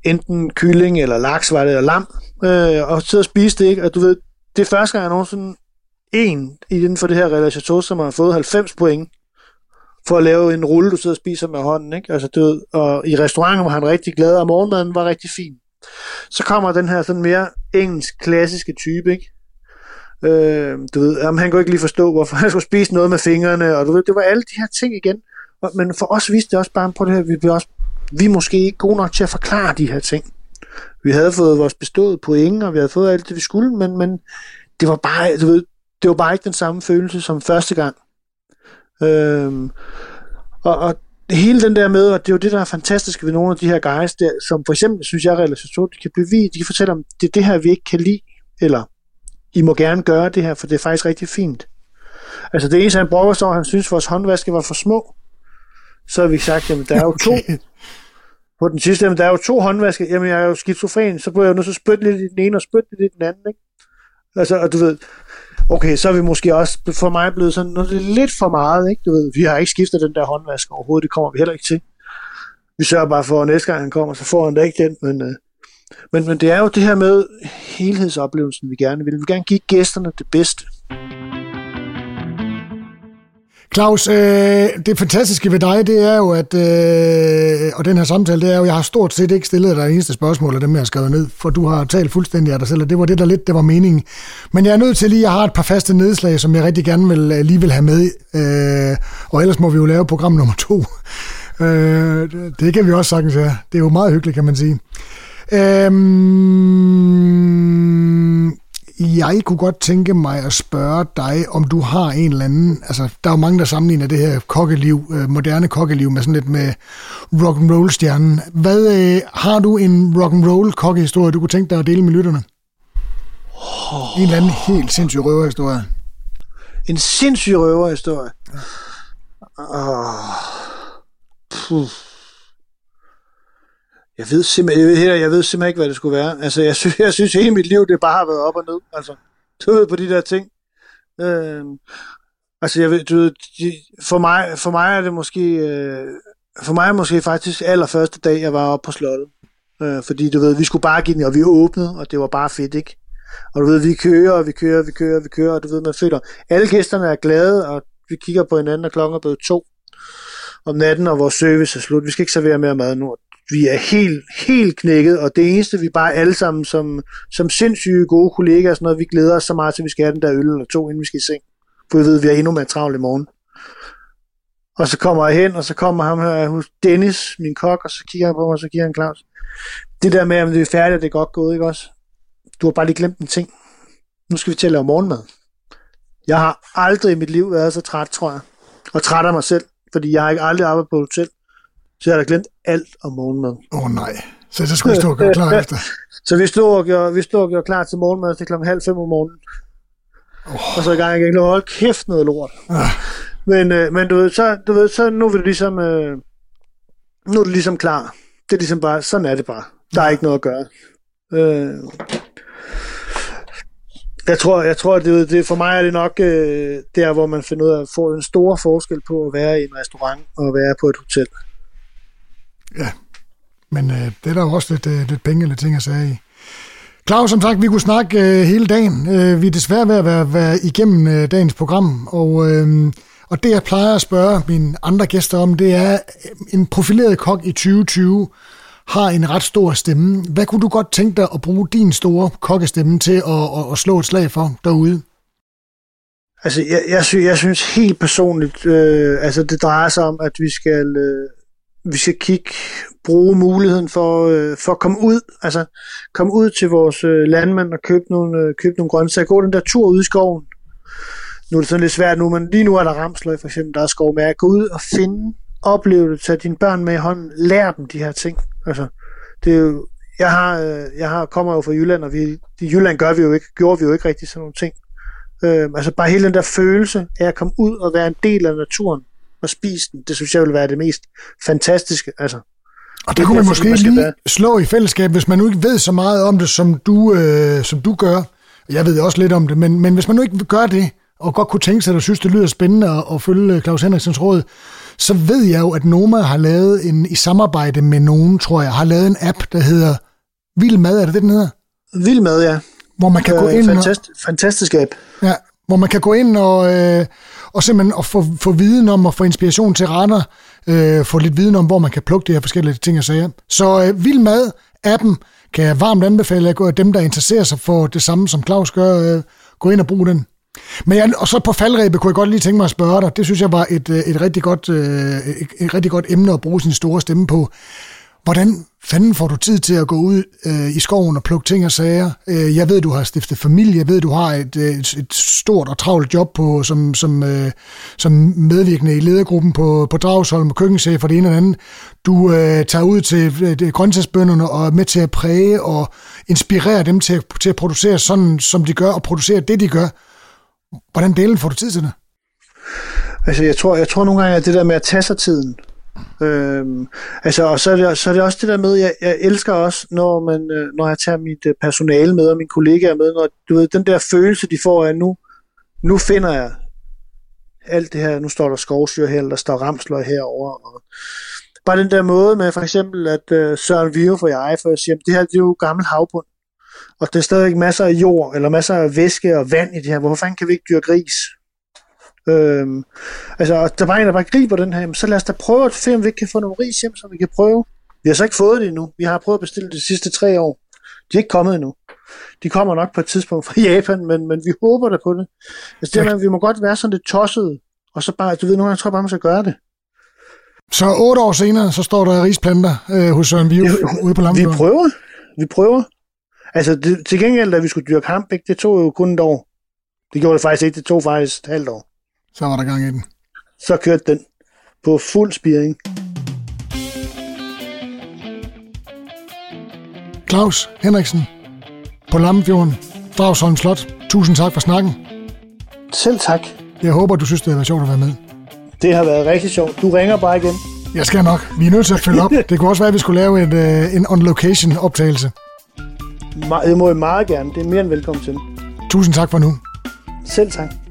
enten kylling eller laks, var det, eller lam, øh, og sidde og spise det, ikke? Og du ved, det er første gang, jeg nogensinde en inden for det her relation, som har fået 90 point for at lave en rulle, du sidder og spiser med hånden, ikke? Altså, du ved, og i restauranten var han rigtig glad, og morgenmaden var rigtig fin. Så kommer den her sådan mere engelsk, klassiske type, ikke? Øh, du ved, jamen, han kunne ikke lige forstå, hvorfor han skulle spise noget med fingrene, og du ved, det var alle de her ting igen. Og, men for os viste det også bare på det her, vi, blev også, vi er måske ikke gode nok til at forklare de her ting. Vi havde fået vores beståede point, og vi havde fået alt det, vi skulle, men, men det var bare, du ved, det var bare ikke den samme følelse som første gang. Øhm, og, og hele den der med, og det er jo det, der er fantastisk ved nogle af de her guys, der, som for eksempel, synes jeg, relation, de kan bevise, de kan fortælle om, det er det her, vi ikke kan lide, eller I må gerne gøre det her, for det er faktisk rigtig fint. Altså det eneste, han brokker sig han synes, vores håndvaske var for små. Så har vi sagt, jamen der er jo to. På den sidste, jamen der er jo to håndvaske. Jamen jeg er jo skizofren, så bliver jeg jo nødt til at spytte lidt i den ene og spytte lidt i den anden. Ikke? Altså, og du ved, okay, så er vi måske også for mig blevet sådan noget lidt for meget, ikke? Du ved, vi har ikke skiftet den der håndvask overhovedet, det kommer vi heller ikke til. Vi sørger bare for, at næste gang han kommer, så får han da ikke den, men, øh, men, men det er jo det her med helhedsoplevelsen, vi gerne vil. Vi vil gerne give gæsterne det bedste. Claus, øh, det fantastiske ved dig, det er jo, at, øh, og den her samtale, det er jo, jeg har stort set ikke stillet dig eneste spørgsmål af dem, jeg har skrevet ned, for du har talt fuldstændig af dig selv, og det var det, der lidt, det var meningen. Men jeg er nødt til lige, jeg har et par faste nedslag, som jeg rigtig gerne vil, øh, lige vil have med, øh, og ellers må vi jo lave program nummer to. Øh, det kan vi også sagtens have. Det er jo meget hyggeligt, kan man sige. Øh, jeg kunne godt tænke mig at spørge dig, om du har en eller anden, altså der er jo mange, der sammenligner det her kokkeliv, øh, moderne kokkeliv med sådan lidt med rock and roll stjernen. Hvad øh, har du en rock and roll kokkehistorie, du kunne tænke dig at dele med lytterne? Oh. En eller anden helt sindssyg røverhistorie. En sindssyg røverhistorie? Ja. Oh. Puh. Jeg ved simpelthen, jeg ved, jeg ved simpelthen ikke, hvad det skulle være. Altså, jeg synes, jeg synes hele mit liv, det bare har været op og ned. Altså, tøvet på de der ting. Øh, altså, jeg ved, du ved, de, for, mig, for mig er det måske, øh, for mig er det måske faktisk allerførste dag, jeg var oppe på slottet. Øh, fordi du ved, vi skulle bare give den, og vi åbnede, og det var bare fedt, ikke? Og du ved, vi kører, og vi kører, vi kører, vi kører, og du ved, man føler, alle gæsterne er glade, og vi kigger på hinanden, og klokken er blevet to om natten, og vores service er slut. Vi skal ikke servere mere mad nu vi er helt, helt knækket, og det eneste, vi bare alle sammen som, som sindssyge gode kollegaer, sådan noget, vi glæder os så meget til, at vi skal have den der øl eller to, inden vi skal i seng. For vi ved, at vi er endnu mere travlt i morgen. Og så kommer jeg hen, og så kommer ham her hos Dennis, min kok, og så kigger han på mig, og så kigger han Claus. Det der med, at det er færdigt, det er godt gået, ikke også? Du har bare lige glemt en ting. Nu skal vi til at lave morgenmad. Jeg har aldrig i mit liv været så træt, tror jeg. Og træt af mig selv, fordi jeg har ikke aldrig arbejdet på hotel. Så jeg har glemt alt om morgenmad. Åh oh, nej, så det skulle vi stå og gøre klar efter. så vi stod og gjorde, vi stod og gjorde klar til morgenmad til klokken halv fem om morgenen. Oh. Og så i gang igen, hold kæft noget lort. Ah. Men, øh, men du ved, så, du ved, så nu er det ligesom, øh, nu er det ligesom klar. Det er ligesom bare, sådan er det bare. Der er ikke noget at gøre. Øh, jeg tror, jeg tror det, det, for mig er det nok øh, der, hvor man finder ud af at få en stor forskel på at være i en restaurant og være på et hotel. Ja, men øh, det er der jo også lidt, øh, lidt penge eller ting at sige i. Claus, som sagt, vi kunne snakke øh, hele dagen. Øh, vi er desværre ved at være, være igennem øh, dagens program, og, øh, og det jeg plejer at spørge mine andre gæster om, det er, øh, en profileret kok i 2020 har en ret stor stemme. Hvad kunne du godt tænke dig at bruge din store kokkestemme til at, at, at slå et slag for derude? Altså, jeg, jeg, synes, jeg synes helt personligt, øh, altså det drejer sig om, at vi skal, øh, vi skal kigge, bruge muligheden for, øh, for at komme ud, altså komme ud til vores øh, landmænd og købe nogle, øh, købe nogle grøntsager. Gå den der tur ud i skoven. Nu er det sådan lidt svært nu, men lige nu er der ramsløg for eksempel, der er skovmærke. Gå ud og finde, opleve det, tage dine børn med i hånden, lær dem de her ting. Altså, det er jo, jeg har, øh, jeg har, kommer jo fra Jylland, og vi, i Jylland gør vi jo ikke, gjorde vi jo ikke rigtig sådan nogle ting. Øh, altså bare hele den der følelse af at komme ud og være en del af naturen og spise den. Det synes jeg vil være det mest fantastiske. Altså, og det kunne man måske lige være. slå i fællesskab, hvis man nu ikke ved så meget om det, som du, øh, som du gør. Jeg ved også lidt om det, men, men hvis man nu ikke gør det, og godt kunne tænke sig, at synes, det lyder spændende at, at følge Claus Henriksens råd, så ved jeg jo, at Noma har lavet en, i samarbejde med nogen, tror jeg, har lavet en app, der hedder Vild Mad, er det det, den hedder? Vild Mad, ja. Hvor man kan øh, gå ind fantast, og, fantastisk app. Ja, hvor man kan gå ind og, øh, og simpelthen at få, få viden om og få inspiration til retter, øh, få lidt viden om, hvor man kan plukke de her forskellige ting og sager. Så øh, Vild Mad, appen, kan jeg varmt anbefale at dem, der interesserer sig for det samme, som Claus gør, øh, gå ind og bruge den. Men jeg, og så på faldrebet kunne jeg godt lige tænke mig at spørge dig. Det synes jeg var et, øh, et, rigtig, godt, øh, et, et rigtig godt emne at bruge sin store stemme på. Hvordan fanden får du tid til at gå ud øh, i skoven og plukke ting og sager? Øh, jeg ved, du har stiftet familie. Jeg ved, du har et, øh, et, et stort og travlt job på, som, som, øh, som medvirkende i ledergruppen på, på Dragsholm og køkkenchef og det ene og andet. Du øh, tager ud til øh, grøntsagsbønderne og er med til at præge og inspirere dem til, til at producere sådan, som de gør, og producere det, de gør. Hvordan delen får du tid til det? Altså, jeg tror, jeg tror nogle gange, at det der med at tage sig tiden, Øhm, altså, og så er, det, så er det også det der med, jeg, jeg elsker også, når, man, øh, når jeg tager mit øh, personale med, og mine kollegaer med, når du ved, den der følelse, de får af, nu, nu finder jeg alt det her, nu står der skovsyre her, eller der står ramsløg herover og bare den der måde med for eksempel, at øh, Søren Vive for jeg, for at sige, det her det er jo gammel havbund, og der er stadigvæk masser af jord, eller masser af væske og vand i det her, hvorfor fanden kan vi ikke dyrke gris? Øhm, altså, der var en, der bare griber den her, så lad os da prøve at se, om vi ikke kan få nogle ris hjem, så vi kan prøve. Vi har så ikke fået det endnu. Vi har prøvet at bestille det de sidste tre år. De er ikke kommet endnu. De kommer nok på et tidspunkt fra Japan, men, men vi håber da på det. Altså, det er, vi må godt være sådan lidt tosset, og så bare, du ved, nogle gange tror jeg bare, man skal gøre det. Så otte år senere, så står der risplanter øh, hos Søren Vive ude på Lampen. Vi prøver. Vi prøver. Altså, det, til gengæld, da vi skulle dyrke ikke, det tog jo kun et år. Det gjorde det faktisk ikke, det tog faktisk et halvt år. Så var der gang i den. Så kørte den på fuld spiring. Claus Henriksen på Lammefjorden, Dragsholm Slot. Tusind tak for snakken. Selv tak. Jeg håber, du synes, det har været sjovt at være med. Det har været rigtig sjovt. Du ringer bare igen. Jeg skal nok. Vi er nødt til at følge op. Det kunne også være, at vi skulle lave et, uh, en on-location optagelse. Det må jeg meget gerne. Det er mere end velkommen til. Tusind tak for nu. Selv tak.